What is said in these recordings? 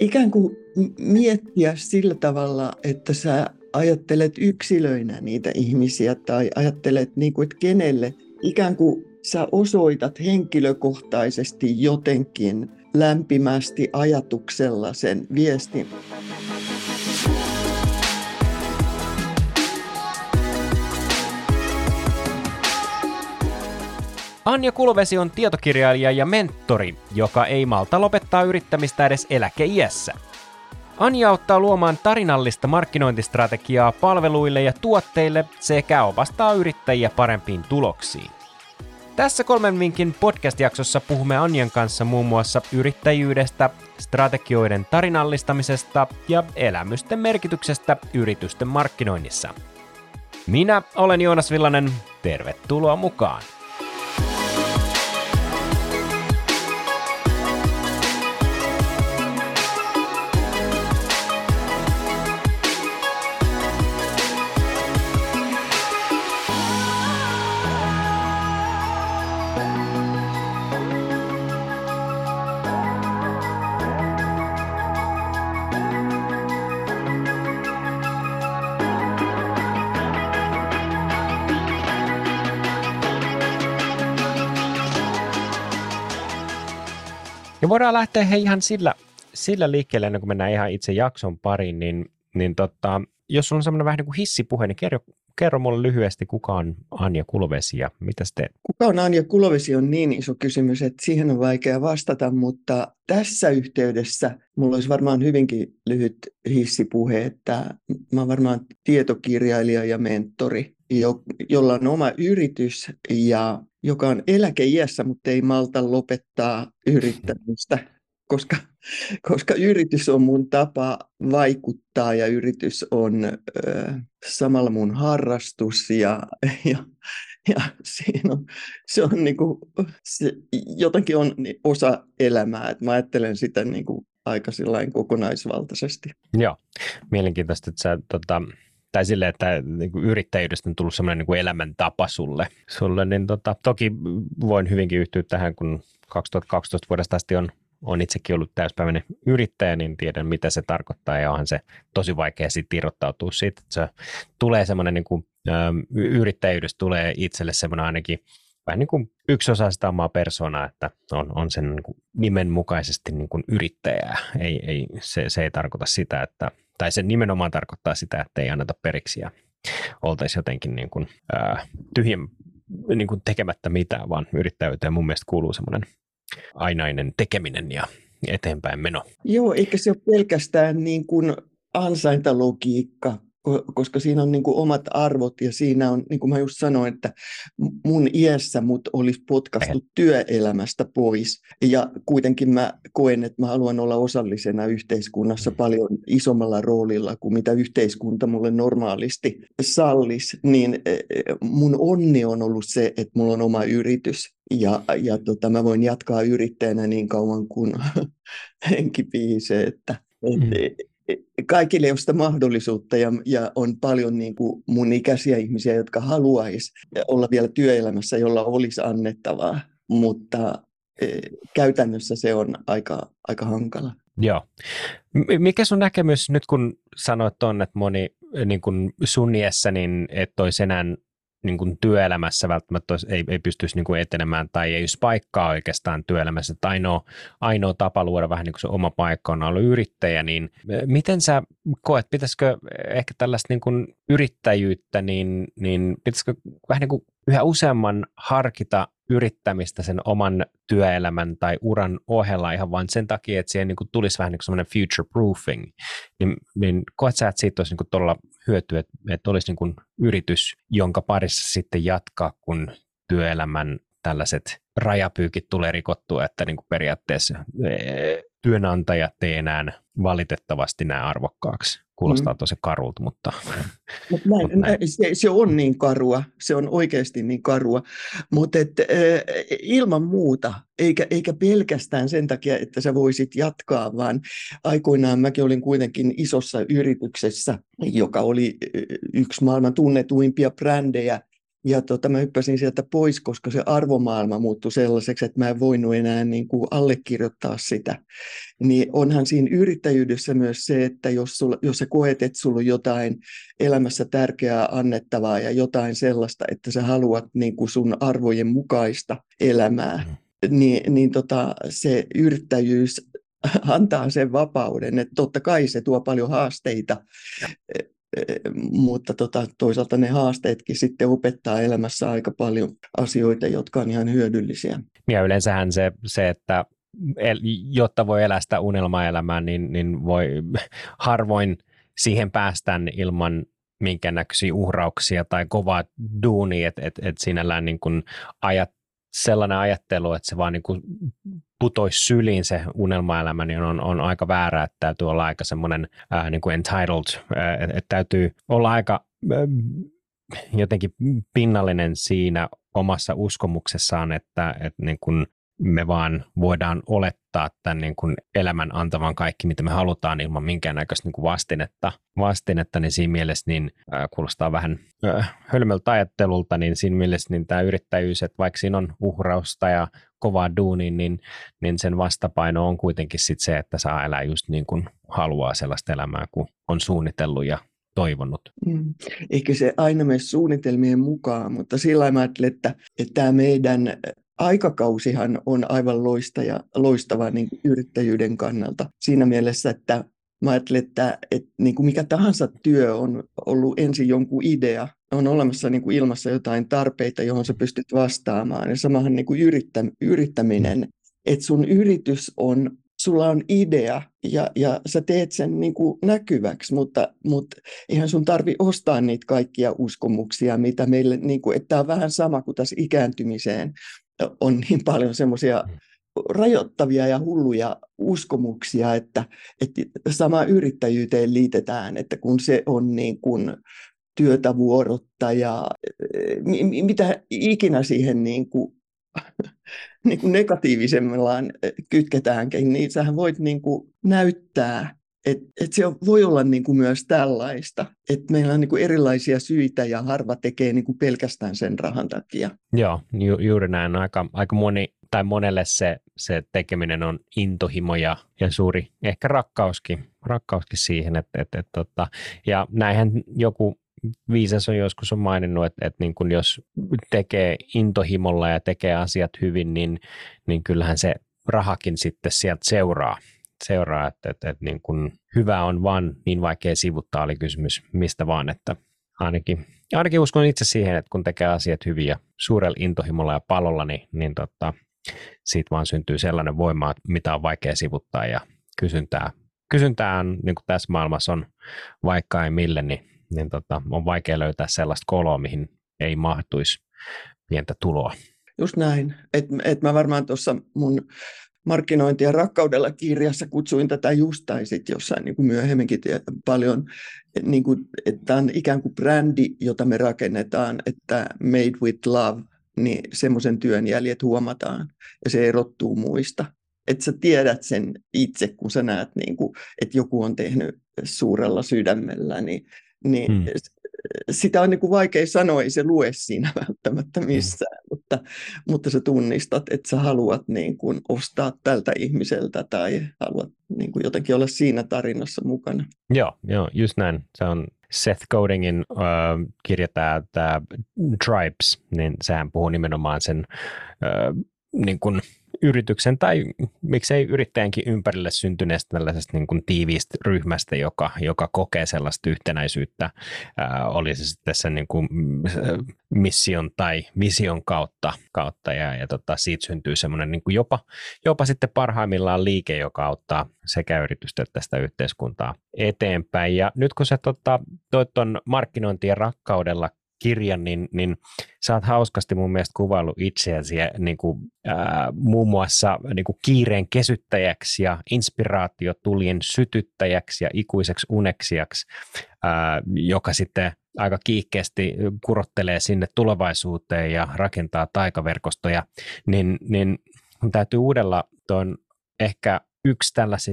ikään kuin miettiä sillä tavalla, että sä ajattelet yksilöinä niitä ihmisiä tai ajattelet, niin kuin, että kenelle ikään kuin sä osoitat henkilökohtaisesti jotenkin lämpimästi ajatuksella sen viestin. Anja Kulvesi on tietokirjailija ja mentori, joka ei malta lopettaa yrittämistä edes eläkeiässä. Anja auttaa luomaan tarinallista markkinointistrategiaa palveluille ja tuotteille sekä opastaa yrittäjiä parempiin tuloksiin. Tässä kolmen vinkin podcast-jaksossa puhumme Anjan kanssa muun muassa yrittäjyydestä, strategioiden tarinallistamisesta ja elämysten merkityksestä yritysten markkinoinnissa. Minä olen Joonas Villanen, tervetuloa mukaan! Voidaan lähteä hei ihan sillä, sillä liikkeelle, ennen kuin mennään ihan itse jakson pariin, niin, niin tota, jos sulla on semmoinen vähän niin kuin hissipuhe, niin kerro, kerro mulle lyhyesti, kuka on Anja Kulovesi ja mitä teet? Kuka on Anja Kulovesi on niin iso kysymys, että siihen on vaikea vastata, mutta tässä yhteydessä mulla olisi varmaan hyvinkin lyhyt hissipuhe, että mä olen varmaan tietokirjailija ja mentori, jo, jolla on oma yritys ja joka on eläkeiässä, mutta ei malta lopettaa yrittämistä, koska, koska yritys on mun tapa vaikuttaa ja yritys on ö, samalla mun harrastus ja, ja, ja siinä on, se on niin kuin, se jotenkin on osa elämää, että mä ajattelen sitä niin kuin aika kokonaisvaltaisesti. Joo, mielenkiintoista, että sä tota, tai silleen, että niin kuin yrittäjyydestä on tullut sellainen niin kuin elämäntapa sulle, sulle niin tota, toki voin hyvinkin yhtyä tähän, kun 2012 vuodesta asti on, on itsekin ollut täyspäiväinen yrittäjä, niin tiedän mitä se tarkoittaa ja onhan se tosi vaikea sitten irrottautua siitä, että se tulee semmoinen niin kuin, ö, yrittäjyydestä tulee itselle semmoinen ainakin vähän niin kuin yksi osa sitä omaa persoonaa, että on, on sen niin kuin nimenmukaisesti niin kuin yrittäjää. Ei, ei, se, se ei tarkoita sitä, että tai se nimenomaan tarkoittaa sitä, että ei anneta periksi ja oltaisiin jotenkin niin kuin, ää, tyhjän niin kuin tekemättä mitään, vaan yrittäjyyteen mun mielestä kuuluu semmoinen ainainen tekeminen ja eteenpäin meno. Joo, eikä se ole pelkästään niin kuin ansaintalogiikka, koska siinä on niin kuin omat arvot ja siinä on, niin kuin mä just sanoin, että mun iässä mut olisi potkastu työelämästä pois. Ja kuitenkin mä koen, että mä haluan olla osallisena yhteiskunnassa mm. paljon isommalla roolilla kuin mitä yhteiskunta mulle normaalisti sallis, niin e, e, mun onni on ollut se, että mulla on oma yritys. Ja, ja tota, mä voin jatkaa yrittäjänä niin kauan kuin henki piisee, että mm kaikille ei sitä mahdollisuutta ja, ja on paljon niin kuin mun ikäisiä ihmisiä, jotka haluaisi olla vielä työelämässä, jolla olisi annettavaa, mutta e, käytännössä se on aika, aika hankala. Joo. Mikä sun näkemys nyt, kun sanoit on, että moni niin kuin sun iässä, niin et olisi enää niin kuin työelämässä välttämättä olisi, ei, ei pystyisi niin kuin etenemään tai ei olisi paikkaa oikeastaan työelämässä. Että ainoa, ainoa tapa luoda vähän niin kuin se oma paikka on olla yrittäjä, niin miten sä koet, pitäisikö ehkä tällaista niin kuin yrittäjyyttä, niin, niin pitäisikö vähän niin kuin yhä useamman harkita yrittämistä sen oman työelämän tai uran ohella ihan vain sen takia, että siihen niin kuin tulisi vähän niin semmoinen future proofing, niin, niin koet sä, että siitä olisi niin kuin todella hyötyä, että, että olisi niin kuin yritys, jonka parissa sitten jatkaa, kun työelämän tällaiset rajapyykit tulee rikottua, että niin kuin periaatteessa työnantajat ei enää valitettavasti näe arvokkaaksi. Kuulostaa mm. tosi karulta, mutta... Mut näin, mut näin. Se, se on niin karua, se on oikeasti niin karua, mutta et, ilman muuta, eikä, eikä pelkästään sen takia, että sä voisit jatkaa, vaan aikoinaan mäkin olin kuitenkin isossa yrityksessä, joka oli yksi maailman tunnetuimpia brändejä, ja tota, mä hyppäsin sieltä pois, koska se arvomaailma muuttui sellaiseksi, että mä en voinut enää niin kuin allekirjoittaa sitä. Niin onhan siinä yrittäjyydessä myös se, että jos, sulla, jos sä koet, että sulla on jotain elämässä tärkeää annettavaa ja jotain sellaista, että sä haluat niin kuin sun arvojen mukaista elämää, mm. niin, niin tota, se yrittäjyys antaa sen vapauden, että totta kai se tuo paljon haasteita, mutta tota, toisaalta ne haasteetkin sitten opettaa elämässä aika paljon asioita, jotka on ihan hyödyllisiä. Ja yleensähän se, se että jotta voi elää sitä unelmaelämää, niin, niin voi harvoin siihen päästään ilman minkäännäköisiä uhrauksia tai kovaa duunia, että et, et sinällään niin kun ajat, sellainen ajattelu, että se vaan niin kuin putoisi syliin se unelmaelämä, niin on, on aika väärä, että täytyy olla aika semmoinen äh, niin kuin entitled, äh, että täytyy olla aika äh, jotenkin pinnallinen siinä omassa uskomuksessaan, että, että niin kuin me vaan voidaan olettaa tämän niin kuin elämän antavan kaikki, mitä me halutaan ilman minkäännäköistä niin kuin vastinetta, vastinetta, niin siinä mielessä niin, äh, kuulostaa vähän äh, hölmöltä ajattelulta, niin siinä mielessä niin tämä yrittäjyys, että vaikka siinä on uhrausta ja kovaa duunia, niin, niin sen vastapaino on kuitenkin sit se, että saa elää just niin kuin haluaa sellaista elämää, kuin on suunnitellut ja toivonut? Mm. Ehkä se aina mene suunnitelmien mukaan, mutta sillä mä että, että tämä meidän aikakausihan on aivan loistaja, loistava niin kuin yrittäjyyden kannalta. Siinä mielessä, että mä ajattelen, että, että niin kuin mikä tahansa työ on ollut ensin jonkun idea, on olemassa niin kuin ilmassa jotain tarpeita, johon sä pystyt vastaamaan. Ja samahan niin kuin yrittä, yrittäminen, että sun yritys on, sulla on idea ja, ja sä teet sen niin kuin näkyväksi, mutta, mutta eihän sun tarvi ostaa niitä kaikkia uskomuksia, mitä meille, niin kuin, että tämä on vähän sama kuin tässä ikääntymiseen on niin paljon semmoisia mm. rajoittavia ja hulluja uskomuksia, että, että sama yrittäjyyteen liitetään, että kun se on niin kuin työtä vuorotta ja mitä ikinä siihen niin kuin, niin kuin negatiivisemmallaan kytketäänkin, niin sähän voit niin kuin näyttää et, et se voi olla niin kuin myös tällaista, että meillä on niin kuin erilaisia syitä ja harva tekee niin kuin pelkästään sen rahan takia. Joo, ju, juuri näin. Aika, aika moni tai monelle se, se tekeminen on intohimo ja, ja suuri ehkä rakkauskin, rakkauskin siihen. Että, että, että, että, ja näinhän joku viisas on joskus on maininnut, että, että niin jos tekee intohimolla ja tekee asiat hyvin, niin, niin kyllähän se rahakin sitten sieltä seuraa seuraa, että, että, että niin kuin hyvä on vaan niin vaikea sivuttaa, oli kysymys mistä vaan, että ainakin, ainakin uskon itse siihen, että kun tekee asiat hyvin ja suurella intohimolla ja palolla, niin, niin tota, siitä vaan syntyy sellainen voima, mitä on vaikea sivuttaa ja kysyntää, kysyntää on, niin kuin tässä maailmassa on vaikka ei mille, niin, niin tota, on vaikea löytää sellaista koloa, mihin ei mahtuisi pientä tuloa. Just näin. Et, et mä varmaan tuossa mun markkinointia rakkaudella kirjassa kutsuin tätä just tai sitten jossain niin kuin myöhemminkin paljon, niin kuin, että on ikään kuin brändi, jota me rakennetaan, että made with love, niin semmoisen työn jäljet huomataan ja se erottuu muista. Että sä tiedät sen itse, kun sä näet, niin kuin, että joku on tehnyt suurella sydämellä, niin, niin hmm sitä on niin kuin vaikea sanoa, ei se lue siinä välttämättä mm. missään, mm. mutta, mutta sä tunnistat, että sä haluat niin kuin ostaa tältä ihmiseltä tai haluat niin kuin jotenkin olla siinä tarinassa mukana. Joo, joo just näin. Se on Seth Godingin äh, kirja tämä, tämä Tribes, niin sehän puhuu nimenomaan sen äh, niin kuin yrityksen tai miksei yrittäjänkin ympärille syntyneestä tällaisesta niin kuin tiiviistä ryhmästä, joka, joka kokee sellaista yhtenäisyyttä, ää, oli se sitten sen niin kuin mission tai vision kautta, kautta ja, ja tota, siitä syntyy semmoinen niin kuin jopa, jopa sitten parhaimmillaan liike, joka auttaa sekä yritystä että tästä yhteiskuntaa eteenpäin. Ja nyt kun sä tota, toit tuon markkinointien rakkaudella kirjan, niin, niin sä oot hauskasti mun mielestä kuvaillut itseäsi niin kuin, ää, muun muassa niin kuin kiireen kesyttäjäksi ja inspiraatiotulien sytyttäjäksi ja ikuiseksi uneksijaksi, ää, joka sitten aika kiikkeästi kurottelee sinne tulevaisuuteen ja rakentaa taikaverkostoja, niin, niin täytyy uudella tuon ehkä yksi tällaisi,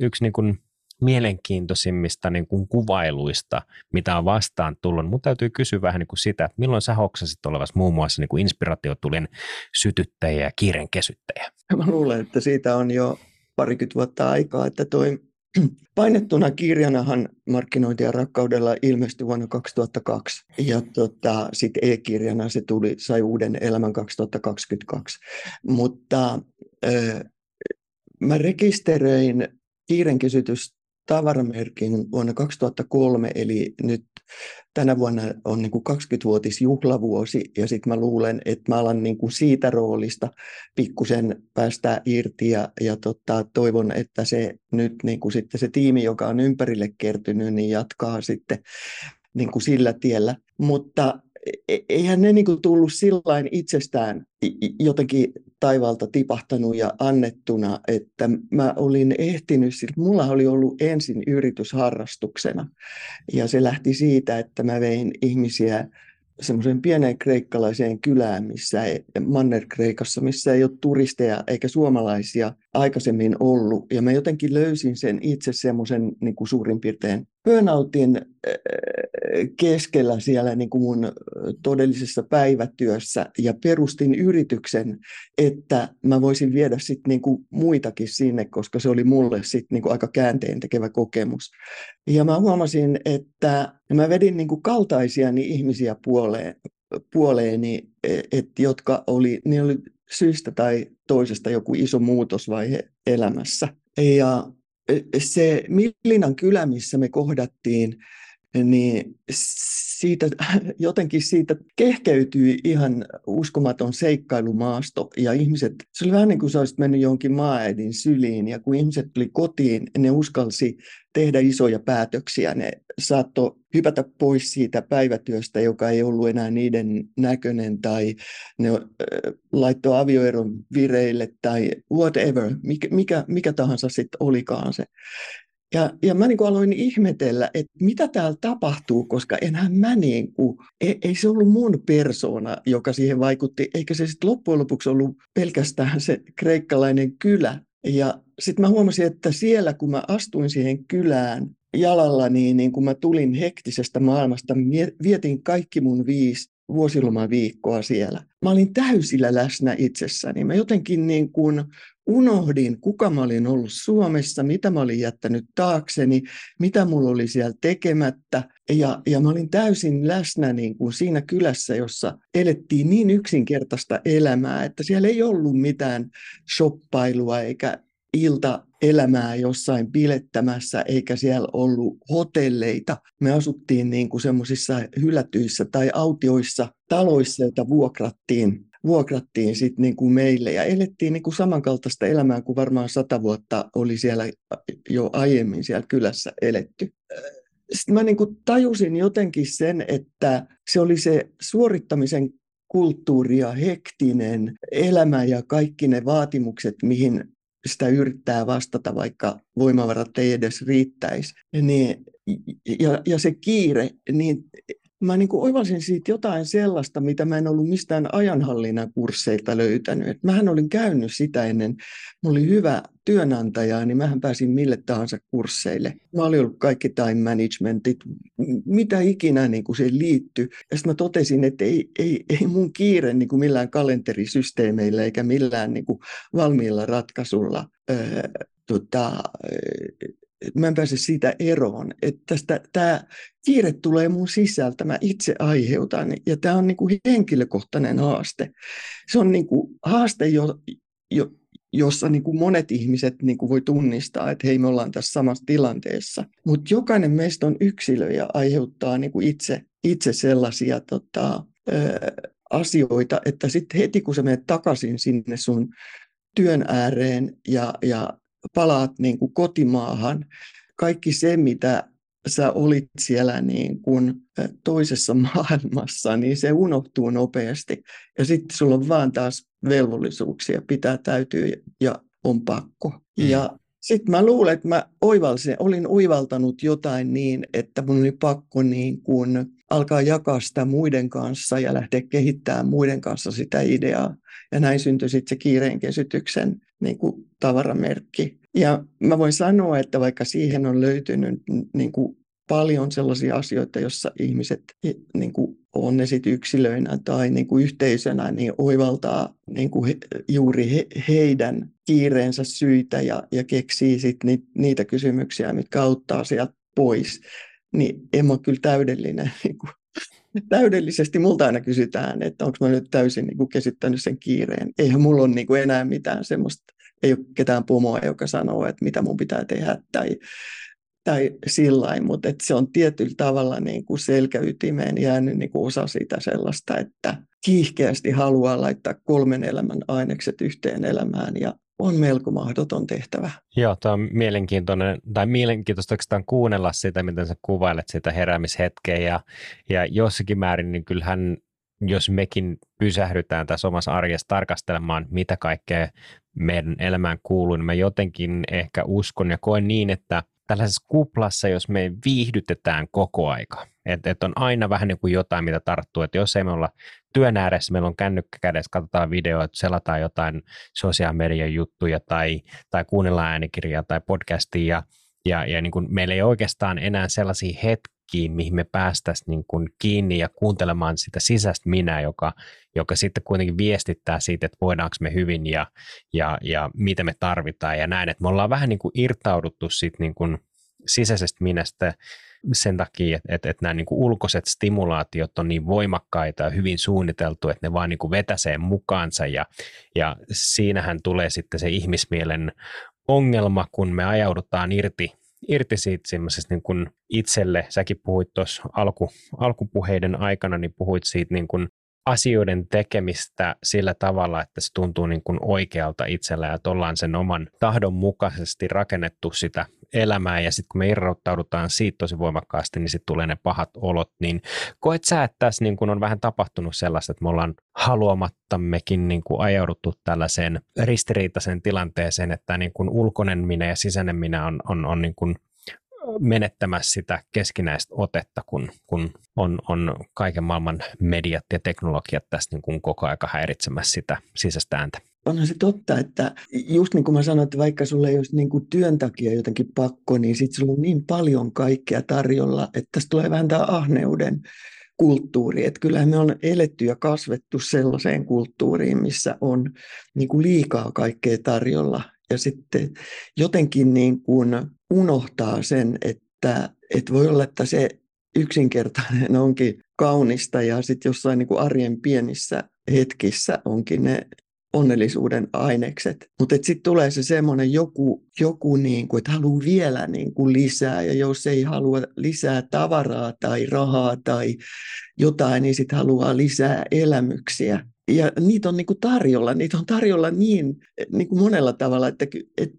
yksi niin kuin mielenkiintoisimmista niin kuin kuvailuista, mitä on vastaan tullut. Mutta täytyy kysyä vähän niin kuin sitä, että milloin sä hoksasit olevassa muun muassa niin kuin inspiraatiotulin sytyttäjä ja kiiren kesyttäjä? Mä luulen, että siitä on jo parikymmentä vuotta aikaa, että toi Painettuna kirjanahan Markkinointia rakkaudella ilmestyi vuonna 2002 ja tota, sitten e-kirjana se tuli, sai uuden elämän 2022. Mutta äh, mä rekisteröin kiirenkysytys tavaramerkin vuonna 2003, eli nyt tänä vuonna on niin kuin 20-vuotis juhlavuosi, ja sitten mä luulen, että mä alan niin kuin siitä roolista pikkusen päästää irti, ja, ja tota, toivon, että se nyt niin kuin sitten se tiimi, joka on ympärille kertynyt, niin jatkaa sitten niin kuin sillä tiellä. Mutta eihän ne niin kuin tullut sillain itsestään jotenkin taivalta tipahtanut ja annettuna, että mä olin ehtinyt, mulla oli ollut ensin yritys harrastuksena ja se lähti siitä, että mä vein ihmisiä semmoiseen pieneen kreikkalaiseen kylään, missä ei, Manner-Kreikassa, missä ei ole turisteja eikä suomalaisia aikaisemmin ollut. Ja mä jotenkin löysin sen itse semmoisen niin kuin suurin piirtein burnoutin keskellä siellä niin kuin mun todellisessa päivätyössä ja perustin yrityksen, että mä voisin viedä sit niin kuin muitakin sinne, koska se oli mulle sit niin kuin aika käänteen tekevä kokemus. Ja mä huomasin, että mä vedin niin kuin kaltaisiani ihmisiä puoleen, puoleeni, e, että jotka oli, niin oli syystä tai toisesta joku iso muutosvaihe elämässä. Ja se Millinan kylä, missä me kohdattiin, niin siitä, jotenkin siitä kehkeytyi ihan uskomaton seikkailumaasto ja ihmiset, se oli vähän niin kuin sä olisit mennyt jonkin maaäidin syliin. Ja kun ihmiset tuli kotiin, ne uskalsi tehdä isoja päätöksiä, ne saattoi hypätä pois siitä päivätyöstä, joka ei ollut enää niiden näköinen tai ne äh, laittoi avioeron vireille tai whatever, mikä, mikä, mikä tahansa sitten olikaan se. Ja, ja mä niin aloin ihmetellä, että mitä täällä tapahtuu, koska enhän mä niin kuin, ei, ei se ollut mun persona, joka siihen vaikutti, eikä se sitten loppujen lopuksi ollut pelkästään se kreikkalainen kylä. Ja sitten mä huomasin, että siellä kun mä astuin siihen kylään jalalla, niin, niin kun mä tulin hektisestä maailmasta, vietin kaikki mun viisi vuosilomaviikkoa siellä. Mä olin täysillä läsnä itsessäni. Mä jotenkin niin kuin unohdin, kuka mä olin ollut Suomessa, mitä mä olin jättänyt taakseni, mitä mulla oli siellä tekemättä. Ja, ja mä olin täysin läsnä niin kuin siinä kylässä, jossa elettiin niin yksinkertaista elämää, että siellä ei ollut mitään shoppailua eikä iltaelämää jossain bilettämässä, eikä siellä ollut hotelleita. Me asuttiin niin kuin semmoisissa hylätyissä tai autioissa taloissa, joita vuokrattiin vuokrattiin sit niin kuin meille ja elettiin niin kuin samankaltaista elämää kuin varmaan sata vuotta oli siellä jo aiemmin siellä kylässä eletty. Sitten mä niin kuin tajusin jotenkin sen, että se oli se suorittamisen kulttuuri ja hektinen elämä ja kaikki ne vaatimukset, mihin sitä yrittää vastata, vaikka voimavarat ei edes riittäisi. Niin, ja, ja se kiire, niin mä niin kuin oivalsin siitä jotain sellaista, mitä mä en ollut mistään ajanhallinnan kursseilta löytänyt. Et mähän olin käynyt sitä ennen, mulla oli hyvä työnantaja, niin mähän pääsin mille tahansa kursseille. Mä olin ollut kaikki time managementit, mitä ikinä niin kuin se liittyy. Ja sitten mä totesin, että ei, ei, ei mun kiire niin kuin millään kalenterisysteemeillä eikä millään niin kuin valmiilla ratkaisulla öö, tota, mä en pääse siitä eroon, että tästä, tämä kiire tulee mun sisältä, mä itse aiheutan, ja tämä on niin kuin henkilökohtainen haaste. Se on niin kuin haaste, jo, jo, jossa niin kuin monet ihmiset niin kuin voi tunnistaa, että hei, me ollaan tässä samassa tilanteessa. Mutta jokainen meistä on yksilö ja aiheuttaa niin kuin itse, itse sellaisia tota, ö, asioita, että sitten heti kun sä menet takaisin sinne sun työn ääreen ja, ja palaat niin kuin kotimaahan, kaikki se, mitä sä olit siellä niin kuin toisessa maailmassa, niin se unohtuu nopeasti. Ja sitten sulla on vaan taas velvollisuuksia, pitää täytyy ja on pakko. Mm. Ja sitten mä luulen, että mä oivalsin, olin oivaltanut jotain niin, että mun oli pakko niin kuin alkaa jakaa sitä muiden kanssa ja lähteä kehittämään muiden kanssa sitä ideaa. Ja näin syntyi sitten se kiireen kesytyksen niin kuin tavaramerkki. Ja mä voin sanoa, että vaikka siihen on löytynyt niin kuin paljon sellaisia asioita, joissa ihmiset niin kuin on ne sitten yksilöinä tai niin kuin yhteisönä, niin oivaltaa niin kuin he, juuri he, heidän kiireensä syitä ja, ja keksii sitten ni, niitä kysymyksiä, mitkä auttaa sieltä pois. Niin en ole kyllä täydellinen. Niin kuin, täydellisesti multa aina kysytään, että onko mä nyt täysin niin kuin käsittänyt sen kiireen. Eihän mulla ole niin kuin enää mitään semmoista, ei ole ketään pomoa, joka sanoo, että mitä mun pitää tehdä tai tai sillä mutta että se on tietyllä tavalla niin kuin selkäytimeen jäänyt niin kuin osa sitä sellaista, että kiihkeästi haluaa laittaa kolmen elämän ainekset yhteen elämään ja on melko mahdoton tehtävä. Joo, tuo on mielenkiintoinen, tai mielenkiintoista oikeastaan kuunnella sitä, miten sä kuvailet sitä heräämishetkeä ja, ja jossakin määrin, niin kyllähän jos mekin pysähdytään tässä omassa arjessa tarkastelemaan, mitä kaikkea meidän elämään kuuluu, niin mä jotenkin ehkä uskon ja koen niin, että tällaisessa kuplassa, jos me viihdytetään koko aika. Että et on aina vähän niin kuin jotain, mitä tarttuu. Että jos ei me olla työn ääressä, meillä on kännykkä kädessä, katsotaan videoita, selataan jotain sosiaalisen median juttuja tai, tai kuunnellaan äänikirjaa tai podcastia ja, ja, ja niin kuin meillä ei oikeastaan enää sellaisia hetkiä, mihin me päästäisiin niin kuin kiinni ja kuuntelemaan sitä sisäistä minä, joka, joka sitten kuitenkin viestittää siitä, että voidaanko me hyvin ja, ja, ja mitä me tarvitaan ja näin. Että me ollaan vähän niin kuin irtauduttu siitä niin kuin sisäisestä minästä sen takia, että, että, että nämä niin kuin ulkoiset stimulaatiot on niin voimakkaita ja hyvin suunniteltu, että ne vaan niin kuin vetäsee mukaansa ja, ja siinähän tulee sitten se ihmismielen ongelma, kun me ajaudutaan irti irti siitä semmoisesta niin kuin itselle, säkin puhuit tuossa alku, alkupuheiden aikana, niin puhuit siitä niin kuin asioiden tekemistä sillä tavalla, että se tuntuu niin kuin oikealta itsellä ja että ollaan sen oman tahdon mukaisesti rakennettu sitä elämää. Ja sitten kun me irrottaudutaan siitä tosi voimakkaasti, niin sitten tulee ne pahat olot, niin koet sä, että tässä niin kuin on vähän tapahtunut sellaista, että me ollaan haluamattammekin niin kuin ajauduttu tällaiseen ristiriitaiseen tilanteeseen, että niin kuin ulkoinen minä ja sisäinen minä on, on, on niin kuin menettämässä sitä keskinäistä otetta, kun, kun on, on kaiken maailman mediat ja teknologiat tässä niin kuin koko aika häiritsemässä sitä sisäistä ääntä. Onhan se totta, että just niin kuin mä sanoin, että vaikka sulle ei olisi niin kuin työn takia jotenkin pakko, niin sitten sulla on niin paljon kaikkea tarjolla, että tästä tulee vähän tämä ahneuden kulttuuri. Että kyllähän me on eletty ja kasvettu sellaiseen kulttuuriin, missä on niin kuin liikaa kaikkea tarjolla. Ja sitten jotenkin niin kuin unohtaa sen, että, että voi olla, että se yksinkertainen onkin kaunista ja sitten jossain niin kuin arjen pienissä hetkissä onkin ne onnellisuuden ainekset. Mutta sitten tulee se semmoinen joku, joku niin kuin, että haluaa vielä niin kuin lisää ja jos ei halua lisää tavaraa tai rahaa tai jotain, niin sitten haluaa lisää elämyksiä ja niitä on niin kuin tarjolla, niitä on tarjolla niin, niin kuin monella tavalla, että et,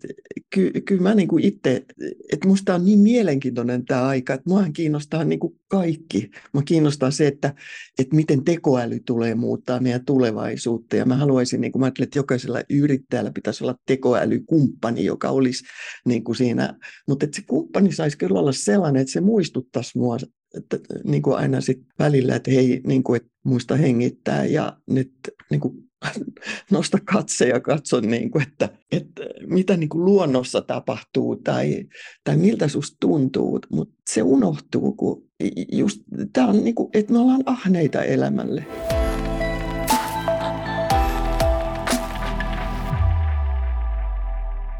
ky, kyllä mä niin kuin itse, että musta on niin mielenkiintoinen tämä aika, että muahan kiinnostaa niin kuin kaikki. Mä kiinnostaa se, että, että miten tekoäly tulee muuttaa meidän tulevaisuutta ja mä haluaisin, niin kuin mä ajattelen, että jokaisella yrittäjällä pitäisi olla tekoälykumppani, joka olisi niin kuin siinä, mutta että se kumppani saisi kyllä olla sellainen, että se muistuttaisi mua että, niin kuin aina sit välillä, että hei, niin kuin, että muista hengittää ja nyt niin kuin, nosta katse ja katso, niin kuin, että, että mitä niin kuin luonnossa tapahtuu tai, tai miltä susta tuntuu, mutta se unohtuu, kun just tämä on niin kuin, että me ollaan ahneita elämälle.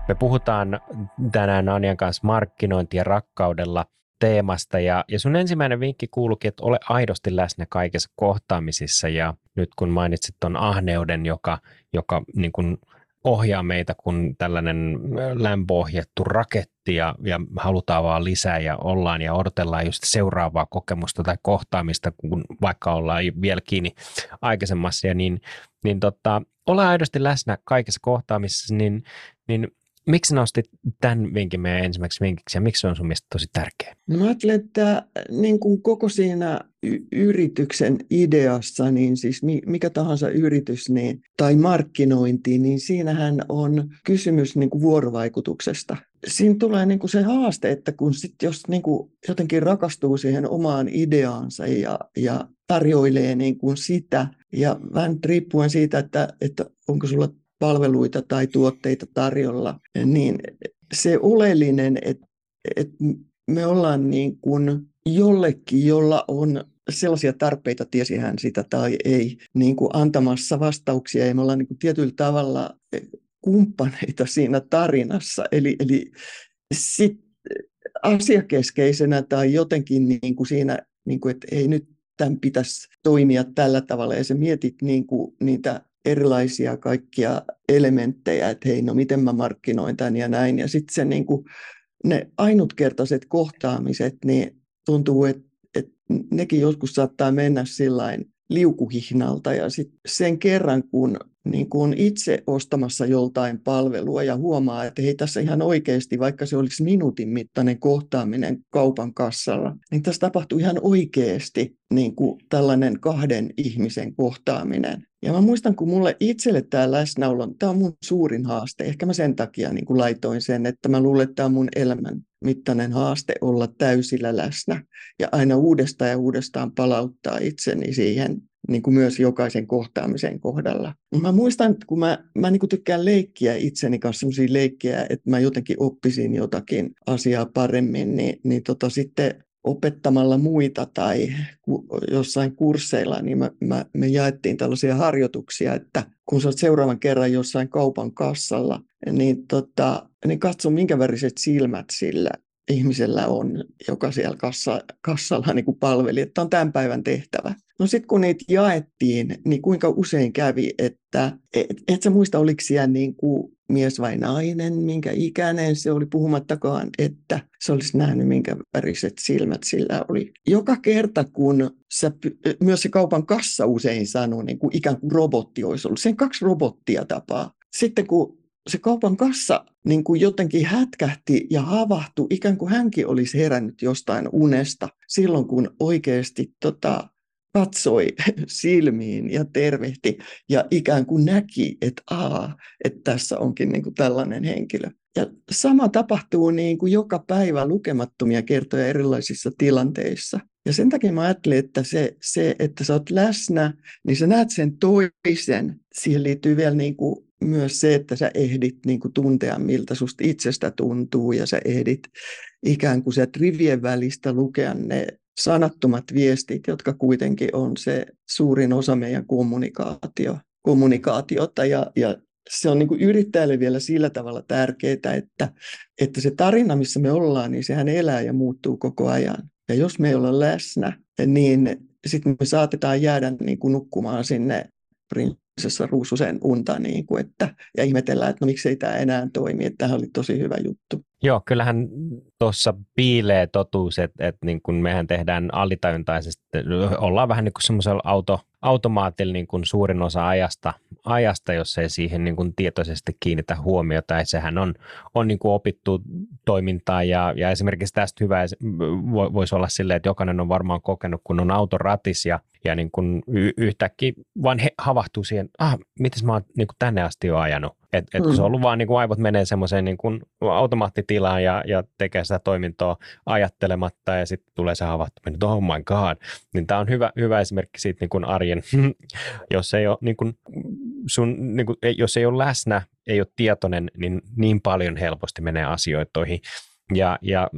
Me puhutaan tänään Anjan kanssa markkinointia rakkaudella teemasta. Ja, ja sun ensimmäinen vinkki kuuluukin, että ole aidosti läsnä kaikissa kohtaamisissa. Ja nyt kun mainitsit tuon ahneuden, joka, joka niin kuin ohjaa meitä kun tällainen lämpöohjattu raketti ja, ja halutaan vaan lisää ja ollaan ja odotellaan just seuraavaa kokemusta tai kohtaamista, kun vaikka ollaan vielä kiinni aikaisemmassa, ja niin, niin tota, ole aidosti läsnä kaikissa kohtaamisissa, niin, niin Miksi nostit tämän vinkin meidän ensimmäiseksi vinkiksi ja miksi se on sun mielestä tosi tärkeä? No mä ajattelen, että niin kuin koko siinä y- yrityksen ideassa, niin siis mikä tahansa yritys niin, tai markkinointi, niin siinähän on kysymys niin kuin vuorovaikutuksesta. Siinä tulee niin kuin se haaste, että kun sit jos niin kuin jotenkin rakastuu siihen omaan ideaansa ja, ja tarjoilee niin kuin sitä, ja vähän riippuen siitä, että, että onko sulla palveluita tai tuotteita tarjolla, niin se oleellinen, että, että me ollaan niin kuin jollekin, jolla on sellaisia tarpeita, tiesi hän sitä tai ei, niin kuin antamassa vastauksia ja me ollaan niin kuin tietyllä tavalla kumppaneita siinä tarinassa. Eli, eli sit asiakeskeisenä tai jotenkin niin kuin siinä, niin kuin, että ei nyt tämän pitäisi toimia tällä tavalla ja sä mietit niin kuin niitä erilaisia kaikkia elementtejä, että hei, no miten mä markkinoin tämän ja näin. Ja sitten niin ne ainutkertaiset kohtaamiset, niin tuntuu, että, että nekin joskus saattaa mennä sillain liukuhihnalta ja sit sen kerran, kun niin kuin itse ostamassa joltain palvelua ja huomaa, että hei tässä ihan oikeasti, vaikka se olisi minuutin mittainen kohtaaminen kaupan kassalla, niin tässä tapahtuu ihan oikeasti niin kuin tällainen kahden ihmisen kohtaaminen. Ja mä muistan, kun mulle itselle tämä läsnäolo, tämä on mun suurin haaste. Ehkä mä sen takia niin kuin laitoin sen, että mä luulen, että tämä on mun elämän mittainen haaste olla täysillä läsnä ja aina uudestaan ja uudestaan palauttaa itseni siihen niin kuin myös jokaisen kohtaamisen kohdalla. Mä muistan, kun mä, mä niin kuin tykkään leikkiä itseni kanssa sellaisia leikkejä, että mä jotenkin oppisin jotakin asiaa paremmin, niin, niin tota, sitten opettamalla muita tai jossain kursseilla, niin mä, mä, me jaettiin tällaisia harjoituksia, että kun sä oot seuraavan kerran jossain kaupan kassalla, niin, tota, niin katso minkä väriset silmät sillä ihmisellä on, joka siellä kassa, kassalla niin palveli, että on tämän päivän tehtävä. No sitten kun niitä jaettiin, niin kuinka usein kävi, että et, et sä muista, oliko siellä niin kuin mies vai nainen, minkä ikäinen se oli, puhumattakaan, että se olisi nähnyt, minkä väriset silmät sillä oli. Joka kerta, kun sä, myös se kaupan kassa usein sanoi, niin kuin ikään kuin robotti olisi ollut, sen kaksi robottia tapaa. Sitten kun se kaupan kassa niin kuin jotenkin hätkähti ja havahtui, ikään kuin hänkin olisi herännyt jostain unesta silloin, kun oikeasti tota, katsoi silmiin ja tervehti ja ikään kuin näki, että, aa, että tässä onkin niin kuin tällainen henkilö. Ja sama tapahtuu niin kuin joka päivä lukemattomia kertoja erilaisissa tilanteissa. Ja sen takia mä ajattelin, että se, se, että sä oot läsnä, niin sä näet sen toisen. Siihen liittyy vielä niin kuin myös se, että sä ehdit niin kuin tuntea, miltä susta itsestä tuntuu, ja sä ehdit ikään kuin se rivien välistä lukea ne sanattomat viestit, jotka kuitenkin on se suurin osa meidän kommunikaatio, kommunikaatiota, ja, ja se on niin kuin yrittäjälle vielä sillä tavalla tärkeää, että, että se tarina, missä me ollaan, niin sehän elää ja muuttuu koko ajan. Ja jos me ei olla läsnä, niin sitten me saatetaan jäädä niin kuin nukkumaan sinne prinsessa Ruususen unta niin kuin, että, ja ihmetellään, että no miksei tämä enää toimi, että tämä oli tosi hyvä juttu. Joo, kyllähän tuossa piilee totuus, että, että niin kuin mehän tehdään alitajuntaisesti, ollaan vähän niin kuin semmoisella auto, automaatilla niin kuin suurin osa ajasta, ajasta, jos ei siihen niin kuin tietoisesti kiinnitä huomiota. Ja sehän on, on niin kuin opittu toimintaa ja, ja esimerkiksi tästä hyvä voisi olla silleen, että jokainen on varmaan kokenut, kun on autoratis ja, ja niin kuin yhtäkkiä vaan he havahtuu siihen, ah, miten mä oon niin kuin tänne asti jo ajanut. Et, et kun se on ollut vaan niin kuin aivot menee semmoiseen niin kuin automaattitilaan ja, ja tekee sitä toimintoa ajattelematta ja sitten tulee se havahtuminen, että oh my god. Niin tämä on hyvä, hyvä esimerkki siitä niin kuin arjen, jos ei ole, niin kuin sun, niin kuin, jos ei ole läsnä, ei ole tietoinen, niin niin paljon helposti menee asioitoihin. Ja, ja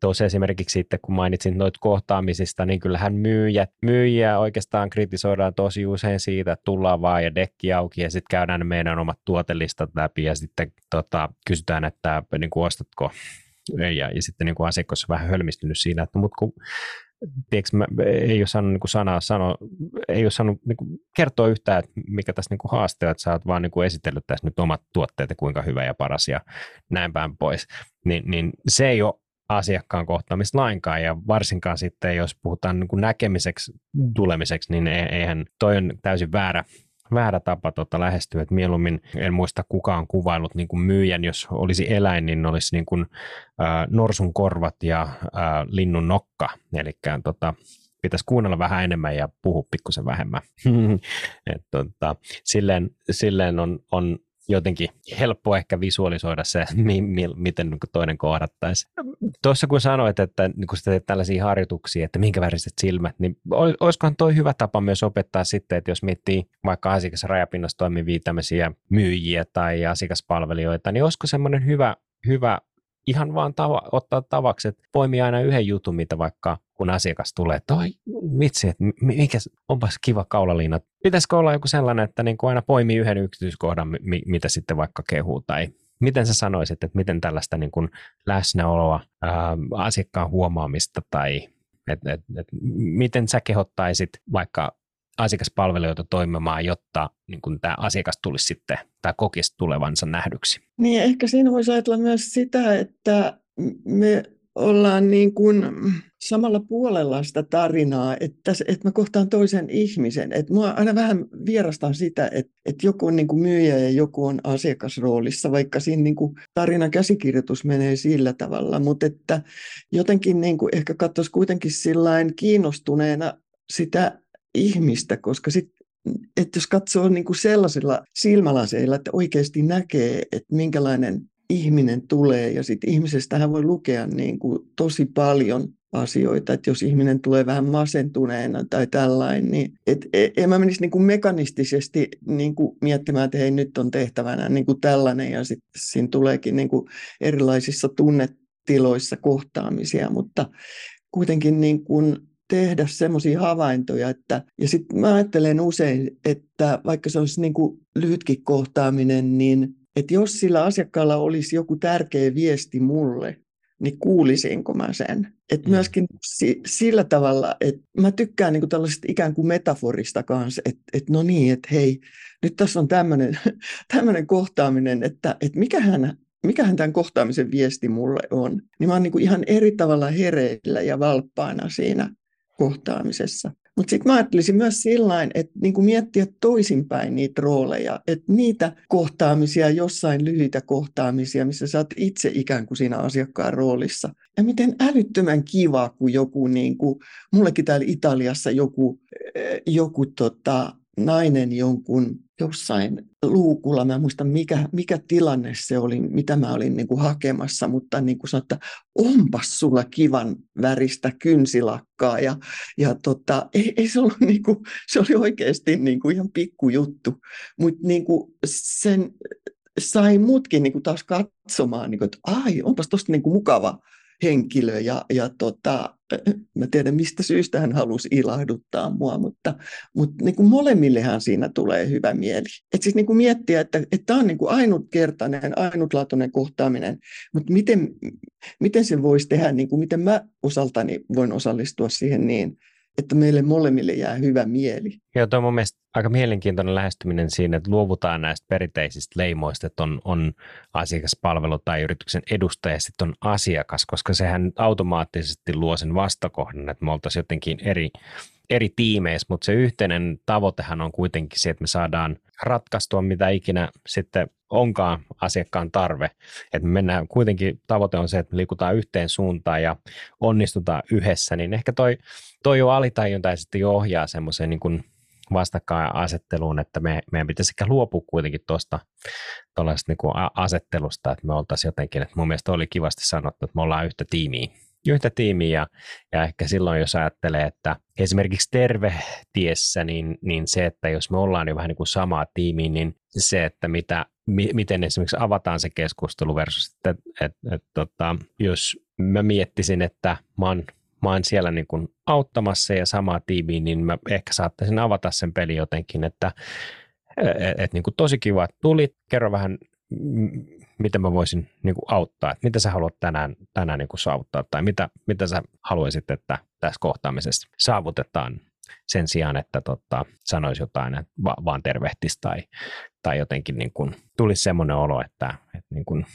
tuossa esimerkiksi sitten, kun mainitsin noita kohtaamisista, niin kyllähän myyjät, myyjiä oikeastaan kritisoidaan tosi usein siitä, että tullaan vaan ja dekki auki ja sitten käydään meidän omat tuotelistat läpi ja sitten tota, kysytään, että niin kuin, ostatko? Ja, ja sitten niin kuin asiakas on vähän hölmistynyt siinä, että mutta kun tiedätkö, mä, ei ole saanut niin sanaa, sano, ei ole saanut niin kuin, kertoa yhtään, että mikä tässä niin on, että sä oot vaan niin kuin esitellyt tässä nyt omat tuotteet ja kuinka hyvä ja paras ja näin päin pois. Ni, niin se ei ole asiakkaan kohtaamista lainkaan ja varsinkaan sitten, jos puhutaan niin kuin näkemiseksi tulemiseksi, niin eihän toi on täysin väärä, väärä tapa tota lähestyä, että mieluummin en muista kukaan kuvailut niin kuin myyjän, jos olisi eläin, niin olisi niin kuin, äh, norsun korvat ja äh, linnun nokka, eli tota, pitäisi kuunnella vähän enemmän ja puhua pikkusen vähemmän. Et, tota, silleen, silleen on, on jotenkin helppo ehkä visualisoida se, mi, mi, miten niin toinen kohdattaisi. Tuossa kun sanoit, että niin kun teet tällaisia harjoituksia, että minkä väriset silmät, niin olisikohan toi hyvä tapa myös opettaa sitten, että jos miettii vaikka asiakasrajapinnassa toimivia tämmöisiä myyjiä tai asiakaspalvelijoita, niin olisiko semmoinen hyvä hyvä ihan vaan tava, ottaa tavaksi, että poimii aina yhden jutun, mitä vaikka kun asiakas tulee, että oi vitsi, että mikä, onpas kiva kaulaliina. Pitäisikö olla joku sellainen, että niin kuin aina poimii yhden yksityiskohdan, mi, mitä sitten vaikka kehuu tai miten sä sanoisit, että miten tällaista niin kuin läsnäoloa, ää, asiakkaan huomaamista tai et, et, et, miten sä kehottaisit vaikka asiakaspalvelijoita toimimaan, jotta niin kun tämä asiakas tulisi sitten tai kokisi tulevansa nähdyksi? Niin ehkä siinä voisi ajatella myös sitä, että me ollaan niin kuin samalla puolella sitä tarinaa, että, että mä kohtaan toisen ihmisen. Että mua aina vähän vierastan sitä, että, että joku on niin kuin myyjä ja joku on asiakasroolissa, vaikka siinä niin kuin tarinan käsikirjoitus menee sillä tavalla. Mutta että jotenkin niin kuin ehkä katsoisi kuitenkin kiinnostuneena sitä ihmistä, koska sit, että jos katsoo niin kuin sellaisilla silmälaseilla, että oikeasti näkee, että minkälainen ihminen tulee ja sitten ihmisestähän voi lukea niin kuin tosi paljon asioita, että jos ihminen tulee vähän masentuneena tai tällainen, niin et, et, en mä menisi niin kuin mekanistisesti niin kuin miettimään, että hei nyt on tehtävänä niin kuin tällainen ja sitten siinä tuleekin niin kuin erilaisissa tunnetiloissa kohtaamisia, mutta kuitenkin niin kuin tehdä semmoisia havaintoja, että, ja sitten mä ajattelen usein, että vaikka se olisi niin kuin lyhytkin kohtaaminen, niin että jos sillä asiakkaalla olisi joku tärkeä viesti mulle, niin kuulisinko mä sen. Et mm. myöskin si- sillä tavalla, että mä tykkään niinku tällaisesta ikään kuin metaforista kanssa, että et no niin, että hei, nyt tässä on tämmöinen kohtaaminen, että et mikähän, mikähän tämän kohtaamisen viesti mulle on. Niin mä oon niinku ihan eri tavalla hereillä ja valppaana siinä kohtaamisessa. Mutta sitten mä ajattelisin myös sillä että niinku miettiä toisinpäin niitä rooleja, että niitä kohtaamisia, jossain lyhyitä kohtaamisia, missä sä oot itse ikään kuin siinä asiakkaan roolissa. Ja miten älyttömän kiva, kun joku, niin kuin, mullekin täällä Italiassa joku, eh, joku tota, nainen jonkun jossain luukulla, mä en muista mikä, mikä tilanne se oli, mitä mä olin niin kuin hakemassa, mutta niin kuin sanoin, että onpas sulla kivan väristä kynsilakkaa. Ja, ja tota, ei, ei se ollut niin kuin, se oli oikeasti niin kuin ihan pikkujuttu, mutta niin kuin sen sai mutkin niin kuin taas katsomaan, niin kuin, että ai, onpas tosta niin kuin mukava henkilö. Ja, ja tota, mä tiedän mistä syystä hän halusi ilahduttaa mua, mutta, mutta niin kuin molemmillehan siinä tulee hyvä mieli. Et siis niin kuin miettiä, että tämä on niin kuin ainutkertainen, ainutlaatuinen kohtaaminen, mutta miten, miten se voisi tehdä, niin kuin miten mä osaltani voin osallistua siihen niin, että meille molemmille jää hyvä mieli. Joo, tuo on mun mielestä aika mielenkiintoinen lähestyminen siinä, että luovutaan näistä perinteisistä leimoista, että on, on asiakaspalvelu tai yrityksen edustaja ja sitten on asiakas, koska sehän automaattisesti luo sen vastakohdan, että me oltaisiin jotenkin eri, eri tiimeissä, mutta se yhteinen tavoitehan on kuitenkin se, että me saadaan ratkaistua mitä ikinä sitten onkaan asiakkaan tarve. Että me mennään kuitenkin, tavoite on se, että me liikutaan yhteen suuntaan ja onnistutaan yhdessä, niin ehkä toi, toi jo alitajuntaisesti ohjaa semmoiseen niin kuin vastakkainasetteluun, että me, meidän pitäisi ehkä luopua kuitenkin tuosta niin asettelusta, että me oltaisiin jotenkin, että mun mielestä oli kivasti sanottu, että me ollaan yhtä tiimiä yhtä tiimiä ja, ja ehkä silloin, jos ajattelee, että esimerkiksi tervehtiessä, niin, niin se, että jos me ollaan jo vähän niin kuin samaa tiimiä, niin se, että mitä, mi, miten esimerkiksi avataan se keskustelu versus, että et, et, tota, jos mä miettisin, että mä oon, mä oon siellä niin kuin auttamassa ja samaa tiimiä, niin mä ehkä saattaisin avata sen peli jotenkin, että et, et, niin kuin tosi kiva, että tulit, kerro vähän miten mä voisin niin kuin auttaa, että mitä sä haluat tänään, tänään niin kuin saavuttaa? Tai mitä, mitä sä haluaisit, että tässä kohtaamisessa saavutetaan sen sijaan, että tota, sanoisi jotain, että va- vaan tervehtisi tai, tai jotenkin niin kuin, tulisi semmoinen olo, että, että niin kuin,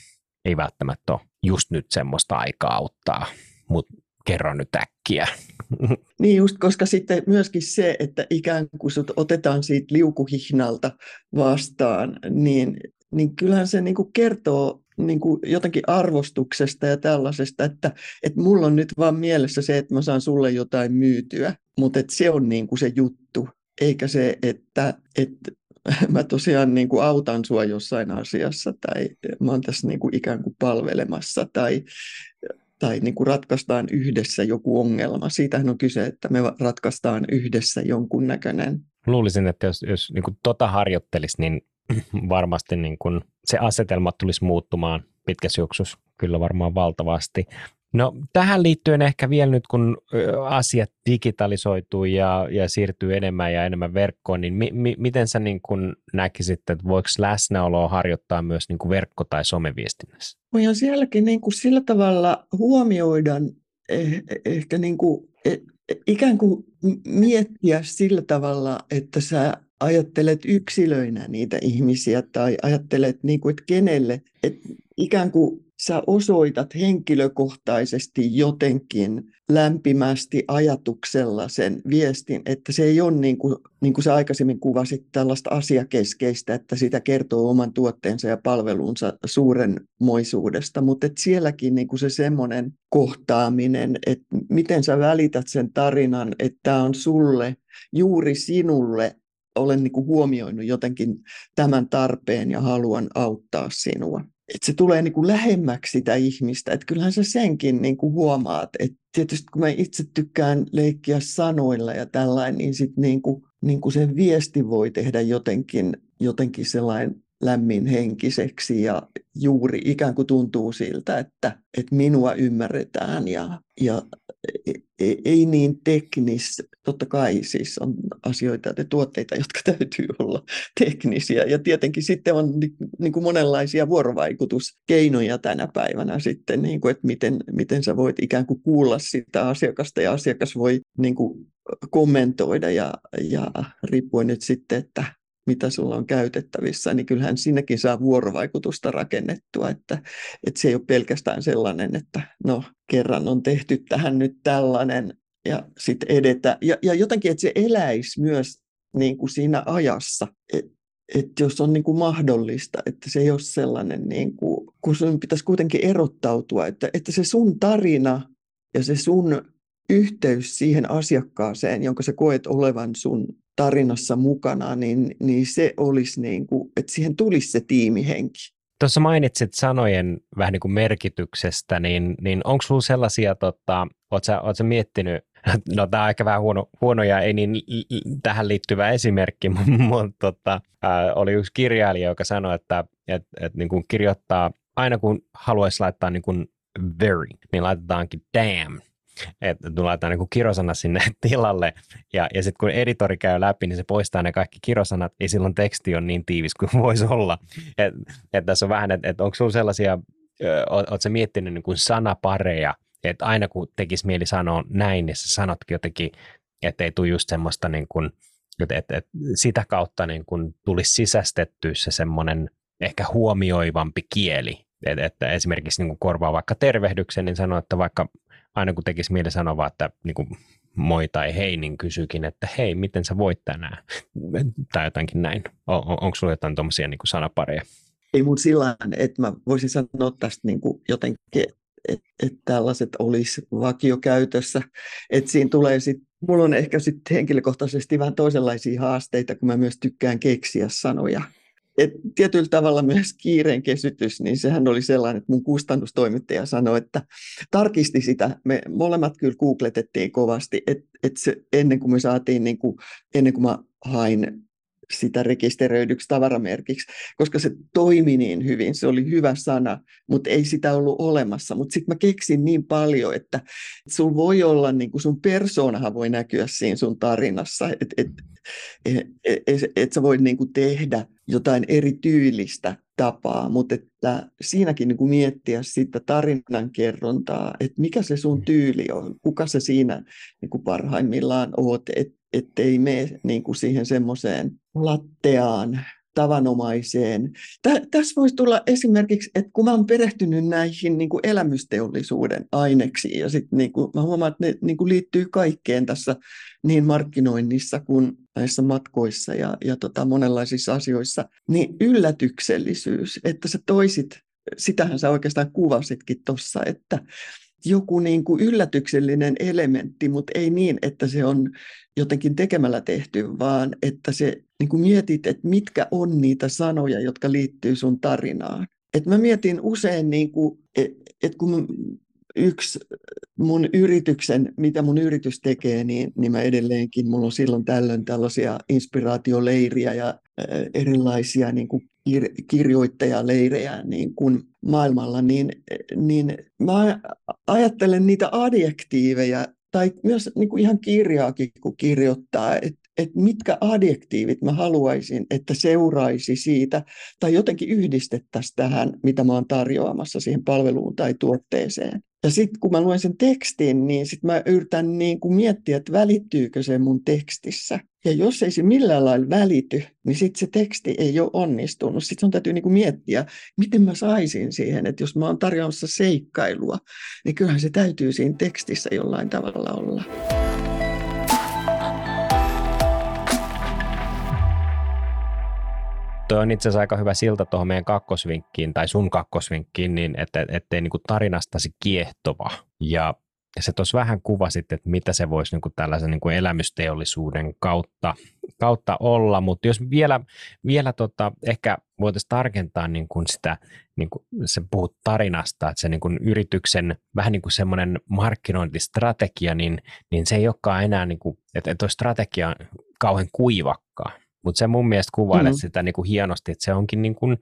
ei välttämättä ole just nyt semmoista aikaa auttaa, mutta kerro nyt äkkiä. Niin just, koska sitten myöskin se, että ikään kuin sut otetaan siitä liukuhihnalta vastaan, niin niin kyllähän se niin kuin kertoo niin kuin jotakin arvostuksesta ja tällaisesta, että, että mulla on nyt vaan mielessä se, että mä saan sulle jotain myytyä, mutta että se on niin kuin se juttu, eikä se, että, että mä tosiaan niin kuin autan sua jossain asiassa tai mä oon tässä niin kuin ikään kuin palvelemassa tai, tai niin kuin ratkaistaan yhdessä joku ongelma. Siitähän on kyse, että me ratkaistaan yhdessä jonkun näköinen. Luulisin, että jos, jos niin kuin tota harjoittelisi, niin varmasti niin kuin se asetelma tulisi muuttumaan pitkässä juoksussa kyllä varmaan valtavasti. No tähän liittyen ehkä vielä nyt, kun asiat digitalisoituu ja, ja siirtyy enemmän ja enemmän verkkoon, niin mi, mi, miten sä niin kun näkisit, että voiko läsnäoloa harjoittaa myös niin kuin verkko- tai someviestinnässä? Voidaan sielläkin niin kuin sillä tavalla huomioida eh, ehkä niin kuin, eh, ikään kuin miettiä sillä tavalla, että sä ajattelet yksilöinä niitä ihmisiä tai ajattelet, niin kuin, että kenelle, että ikään kuin sä osoitat henkilökohtaisesti jotenkin lämpimästi ajatuksella sen viestin, että se ei ole niin kuin, niin kuin sä aikaisemmin kuvasit tällaista asiakeskeistä, että sitä kertoo oman tuotteensa ja palvelunsa suurenmoisuudesta, mutta että sielläkin niin kuin se semmoinen kohtaaminen, että miten sä välität sen tarinan, että on sulle, juuri sinulle olen niin kuin huomioinut jotenkin tämän tarpeen ja haluan auttaa sinua että se tulee niin kuin lähemmäksi sitä ihmistä. Että kyllähän sä senkin niin kuin huomaat. Että tietysti kun mä itse tykkään leikkiä sanoilla ja tällainen, niin, sit niin kuin, niin kuin sen viesti voi tehdä jotenkin, jotenkin sellainen lämmin henkiseksi ja juuri ikään kuin tuntuu siltä, että, että minua ymmärretään ja, ja ei niin teknis, totta kai siis on asioita ja tuotteita, jotka täytyy olla teknisiä ja tietenkin sitten on niin kuin monenlaisia vuorovaikutuskeinoja tänä päivänä sitten, niin kuin, että miten, miten sä voit ikään kuin kuulla sitä asiakasta ja asiakas voi niin kuin kommentoida ja, ja riippuen nyt sitten, että mitä sulla on käytettävissä, niin kyllähän sinnekin saa vuorovaikutusta rakennettua, että, että se ei ole pelkästään sellainen, että no kerran on tehty tähän nyt tällainen ja sitten edetä. Ja, ja jotenkin, että se eläisi myös niin kuin siinä ajassa, että et jos on niin kuin mahdollista, että se ei ole sellainen, niin kuin, kun sun pitäisi kuitenkin erottautua, että, että se sun tarina ja se sun yhteys siihen asiakkaaseen, jonka sä koet olevan sun tarinassa mukana, niin, niin se olisi niin kuin, että siihen tulisi se tiimihenki. Tuossa mainitsit sanojen vähän niin kuin merkityksestä, niin, niin onko sinulla sellaisia, tota, oletko sä, oot sä miettinyt, no tämä on ehkä vähän huono, huono ja ei niin tähän liittyvä esimerkki, mutta tota, oli yksi kirjailija, joka sanoi, että et, et, niin kuin kirjoittaa, aina kun haluaisi laittaa niin kuin very, niin laitetaankin damn että laitetaan niin kirosana sinne tilalle, ja, ja sitten kun editori käy läpi, niin se poistaa ne kaikki kirosanat, ja silloin teksti on niin tiivis kuin voisi olla. Et, et tässä on vähän, että et onko sinulla sellaisia, oletko miettinyt niin kuin sanapareja, että aina kun tekisi mieli sanoa näin, niin sä sanotkin jotenkin, että ei tule just semmoista niin kuin, että, että, että sitä kautta niin kuin tulisi sisästettyä se semmoinen ehkä huomioivampi kieli, että, että esimerkiksi niin kuin korvaa vaikka tervehdyksen, niin sanoo, että vaikka aina kun tekisi mieli sanoa että niin kuin moi tai hei, niin kysyykin, että hei, miten sä voit tänään? Tai jotakin näin. On, on, onko sulla jotain tuommoisia niin sanapareja? Ei mun sillä että mä voisin sanoa tästä niin kuin jotenkin, että et tällaiset olisi vakiokäytössä. Että siinä tulee sitten, mulla on ehkä sitten henkilökohtaisesti vähän toisenlaisia haasteita, kun mä myös tykkään keksiä sanoja et tietyllä tavalla myös kiireen kesytys, niin sehän oli sellainen, että mun kustannustoimittaja sanoi, että tarkisti sitä. Me molemmat kyllä googletettiin kovasti, että et ennen kuin me saatiin, niin kuin, ennen kuin mä hain sitä rekisteröidyksi tavaramerkiksi, koska se toimi niin hyvin, se oli hyvä sana, mutta ei sitä ollut olemassa. Mutta sitten mä keksin niin paljon, että, sun voi olla, niin kuin sun persoonahan voi näkyä siinä sun tarinassa, että et, et, et, et, et sä voit niin kuin tehdä jotain erityylistä tapaa, mutta että siinäkin niin kuin miettiä sitä tarinan kerrontaa, että mikä se sun tyyli on, kuka se siinä niin kuin parhaimmillaan oot, että ettei mene niin kuin siihen semmoiseen latteaan tavanomaiseen. Tä, tässä voisi tulla esimerkiksi, että kun mä olen perehtynyt näihin niin kuin elämysteollisuuden aineksiin ja sitten niin kuin, mä huomaan, että ne niin kuin liittyy kaikkeen tässä niin markkinoinnissa kuin näissä matkoissa ja, ja tota monenlaisissa asioissa, niin yllätyksellisyys, että sä toisit, sitähän sä oikeastaan kuvasitkin tuossa, että joku niin kuin yllätyksellinen elementti, mutta ei niin, että se on jotenkin tekemällä tehty, vaan että se niin kuin mietit, että mitkä on niitä sanoja, jotka liittyy sun tarinaan. Et mä mietin usein, niin kuin, että et kun yksi mun yrityksen, mitä mun yritys tekee, niin, niin mä edelleenkin, mulla on silloin tällöin tällaisia inspiraatioleiriä ja erilaisia niin kuin kirjoittajaleirejä niin kuin maailmalla, niin, niin mä ajattelen niitä adjektiiveja tai myös niin kuin ihan kirjaakin, kun kirjoittaa, että että mitkä adjektiivit mä haluaisin, että seuraisi siitä tai jotenkin yhdistettäisiin tähän, mitä mä oon tarjoamassa siihen palveluun tai tuotteeseen. Ja sitten kun mä luen sen tekstin, niin sitten mä yritän niin kuin miettiä, että välittyykö se mun tekstissä. Ja jos ei se millään lailla välity, niin sitten se teksti ei ole onnistunut. Sitten on täytyy niin kuin miettiä, miten mä saisin siihen, että jos mä oon tarjoamassa seikkailua, niin kyllähän se täytyy siinä tekstissä jollain tavalla olla. Tuo on itse asiassa aika hyvä silta tuohon meidän kakkosvinkkiin tai sun kakkosvinkkiin, niin että ettei niin kuin tarinastasi kiehtova. Ja se tuossa vähän kuvasit, että mitä se voisi niin kuin tällaisen niin kuin elämysteollisuuden kautta, kautta olla, mutta jos vielä, vielä tota, ehkä voitaisiin tarkentaa niin kuin sitä, niin kuin se puhut tarinasta, että se niin kuin yrityksen vähän niin kuin semmoinen markkinointistrategia, niin, niin se ei olekaan enää, niin kuin, että, että strategia on kauhean kuivakkaa, mutta se mun mielestä kuvailee mm-hmm. sitä niin kuin hienosti, että se onkin niin kuin,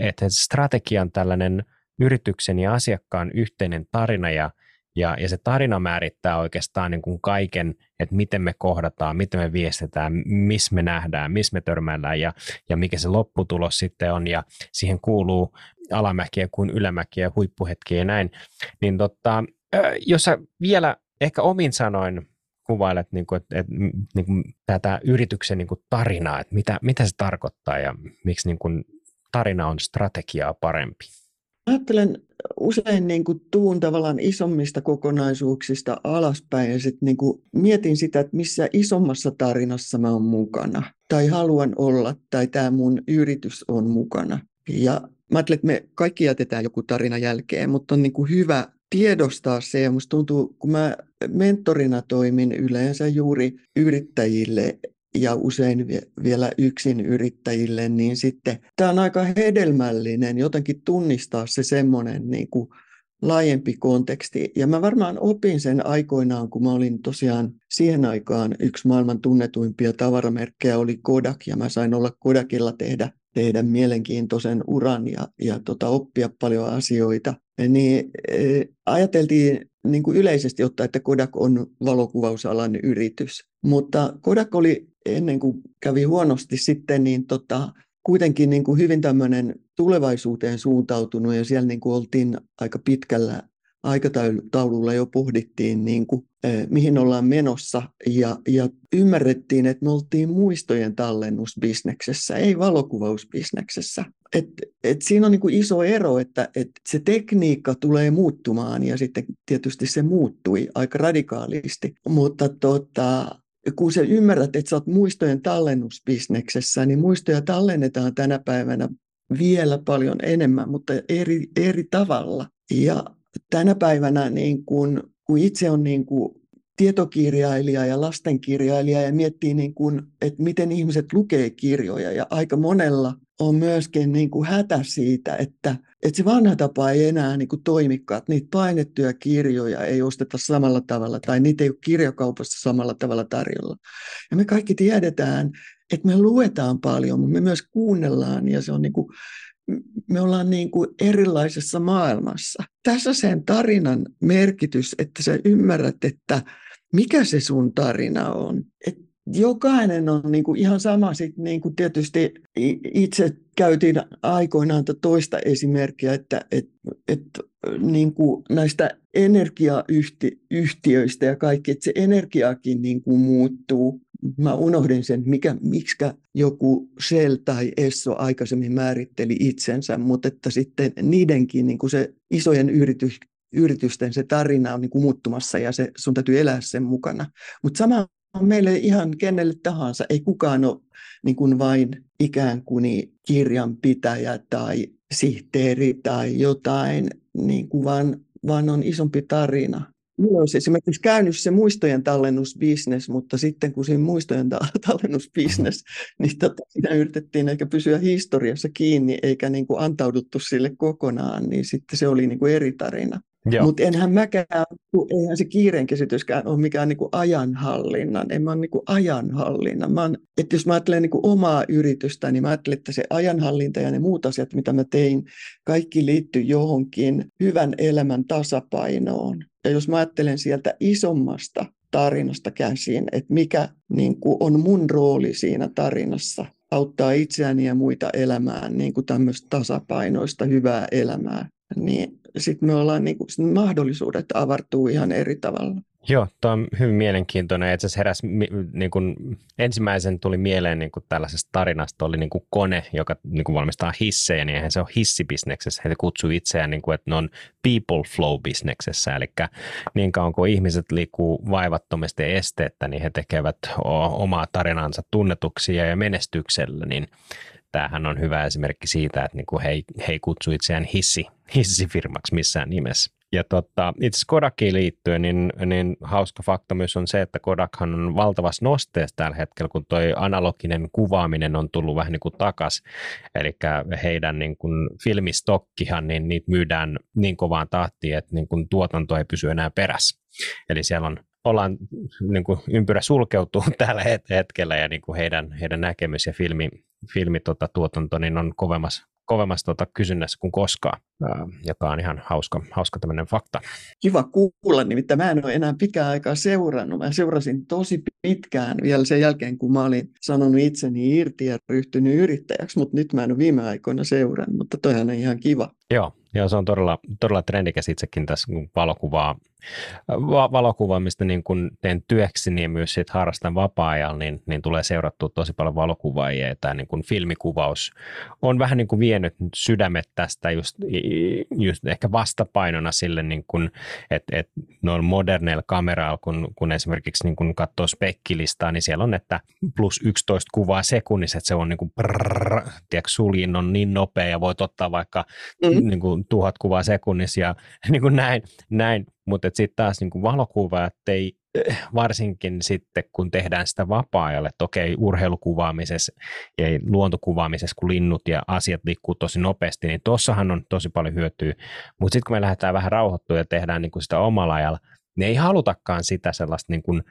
että strategia on tällainen yrityksen ja asiakkaan yhteinen tarina ja, ja, ja se tarina määrittää oikeastaan niin kuin kaiken, että miten me kohdataan, miten me viestitään, missä me nähdään, missä me törmäillään ja, ja mikä se lopputulos sitten on ja siihen kuuluu alamäkiä kuin ylämäkiä, huippuhetkiä ja näin. Niin tota, jos sä vielä ehkä omin sanoin kuvailet niin kuin, että, että, niin kuin, tätä yrityksen niin kuin tarinaa, että mitä, mitä se tarkoittaa ja miksi niin kuin, tarina on strategiaa parempi? Ajattelen usein niin kuin tuun tavallaan isommista kokonaisuuksista alaspäin ja sitten niin kuin mietin sitä, että missä isommassa tarinassa mä oon mukana tai haluan olla tai tämä mun yritys on mukana. Ja mä ajattelen, että me kaikki jätetään joku tarina jälkeen, mutta on niin kuin hyvä tiedostaa se, ja musta tuntuu, kun mä mentorina toimin yleensä juuri yrittäjille ja usein vielä yksin yrittäjille, niin sitten tämä on aika hedelmällinen jotenkin tunnistaa se semmoinen niin kuin laajempi konteksti. Ja mä varmaan opin sen aikoinaan, kun mä olin tosiaan siihen aikaan yksi maailman tunnetuimpia tavaramerkkejä oli Kodak, ja mä sain olla Kodakilla tehdä, tehdä mielenkiintoisen uran ja, ja tota, oppia paljon asioita niin e, ajateltiin niin kuin yleisesti ottaen, että Kodak on valokuvausalan yritys. Mutta Kodak oli ennen kuin kävi huonosti sitten, niin tota, kuitenkin niin kuin hyvin tämmöinen tulevaisuuteen suuntautunut ja siellä niin kuin oltiin aika pitkällä aikataululla jo pohdittiin, niin kuin, mihin ollaan menossa ja, ja ymmärrettiin, että me oltiin muistojen tallennusbisneksessä, ei valokuvausbisneksessä. Et, et siinä on niin kuin iso ero, että et se tekniikka tulee muuttumaan ja sitten tietysti se muuttui aika radikaalisti, mutta tota, kun sä ymmärrät, että sä oot muistojen tallennusbisneksessä, niin muistoja tallennetaan tänä päivänä vielä paljon enemmän, mutta eri, eri tavalla. Ja tänä päivänä niin kun, kun itse on niin kun tietokirjailija ja lastenkirjailija ja miettii, niin kun, että miten ihmiset lukee kirjoja ja aika monella on myöskin niin kuin hätä siitä, että, että se vanha tapa ei enää niin kuin toimikaan, että niitä painettuja kirjoja ei osteta samalla tavalla tai niitä ei ole kirjakaupassa samalla tavalla tarjolla. Ja me kaikki tiedetään, että me luetaan paljon, mutta me myös kuunnellaan ja se on niin kuin me ollaan niin kuin erilaisessa maailmassa. Tässä sen tarinan merkitys, että sä ymmärrät, että mikä se sun tarina on. Et jokainen on niin kuin ihan sama. Sit niin kuin tietysti itse käytiin aikoinaan toista esimerkkiä, että, että, että niin kuin näistä energiayhtiöistä ja kaikki, että se energiakin niin kuin muuttuu mä unohdin sen, mikä, miksi joku Shell tai Esso aikaisemmin määritteli itsensä, mutta että sitten niidenkin niin kuin se isojen yritys, yritysten se tarina on niin kuin muuttumassa ja se, sun täytyy elää sen mukana. Mutta sama on meille ihan kenelle tahansa. Ei kukaan ole niin kuin vain ikään kuin kirjanpitäjä tai sihteeri tai jotain, niin kuin vaan, vaan on isompi tarina. Minulla olisi esimerkiksi käynyt se muistojen tallennusbisnes, mutta sitten kun siinä muistojen tallennusbisnes, niin tota, siinä yritettiin ehkä pysyä historiassa kiinni eikä niin kuin antauduttu sille kokonaan, niin sitten se oli niin kuin eri tarina. Mutta enhän mäkään, eihän se kiireenkäsityskään ole mikään niinku ajanhallinnan, en mä ole niinku ajanhallinnan. Mä oon, että jos mä ajattelen niinku omaa yritystä, niin mä ajattelen, että se ajanhallinta ja ne muut asiat, mitä mä tein, kaikki liittyy johonkin hyvän elämän tasapainoon. Ja jos mä ajattelen sieltä isommasta tarinasta käsin, että mikä niin kuin on mun rooli siinä tarinassa, auttaa itseäni ja muita elämään niin kuin tämmöistä tasapainoista hyvää elämää, niin sitten me ollaan, niin kuin, mahdollisuudet avartuu ihan eri tavalla. Joo, tuo on hyvin mielenkiintoinen. Itse asiassa heräs, niin kuin, ensimmäisen tuli mieleen niin kuin tällaisesta tarinasta, oli niin kuin kone, joka niin kuin valmistaa hissejä, niin eihän se ole hissibisneksessä. He kutsuu itseään, niin kuin, että ne on people flow-bisneksessä, eli niin kauan kuin ihmiset liikkuu vaivattomasti esteettä, niin he tekevät omaa tarinansa tunnetuksia ja menestyksellä, niin tämähän on hyvä esimerkki siitä, että niin he, he ei kutsu itseään hissi, hissifirmaksi missään nimessä. Ja tota, itse Kodakiin liittyen, niin, niin hauska fakta myös on se, että Kodakhan on valtavassa nosteessa tällä hetkellä, kun toi analoginen kuvaaminen on tullut vähän niin kuin takas. Eli heidän niin kuin filmistokkihan, niin niitä myydään niin kovaan tahtiin, että niin kuin tuotanto ei pysy enää perässä. Eli siellä on ollaan, niin kuin ympyrä sulkeutuu tällä hetkellä ja niin kuin heidän, heidän näkemys ja filmi, filmi tota, tuotanto niin on kovemmassa, kovemmassa tota, kysynnässä kuin koskaan, joka on ihan hauska, hauska tämmöinen fakta. Kiva kuulla, nimittäin mä en ole enää pitkään aikaa seurannut. Mä seurasin tosi pitkään vielä sen jälkeen, kun mä olin sanonut itseni irti ja ryhtynyt yrittäjäksi, mutta nyt mä en ole viime aikoina seurannut, mutta toihan on ihan kiva. Joo, Joo, se on todella, todella trendikäs itsekin tässä valokuvaa, valokuvaamista niin kun teen työksi, niin myös sit harrastan vapaa-ajalla, niin, niin tulee seurattua tosi paljon valokuvaajia. Ja tämä niin kun filmikuvaus on vähän niin kuin vienyt sydämet tästä just, just ehkä vastapainona sille, niin kun, että et noilla moderneilla kameralla, kun, kun esimerkiksi niin kun katsoo spekkilistaa, niin siellä on, että plus 11 kuvaa sekunnissa, että se on niin kuin prrrr, tiedätkö, suljin on niin nopea ja voit ottaa vaikka mm. niin kuin tuhat kuvaa sekunnissa ja niin kuin näin, näin. mutta sitten taas niin kuin valokuvaajat ei varsinkin sitten, kun tehdään sitä vapaa-ajalle, että okei, urheilukuvaamisessa ja luontokuvaamisessa, kun linnut ja asiat liikkuu tosi nopeasti, niin tuossahan on tosi paljon hyötyä. Mutta sitten kun me lähdetään vähän rauhoittua ja tehdään niin kuin sitä omalla ajalla, niin ei halutakaan sitä sellaista niin kuin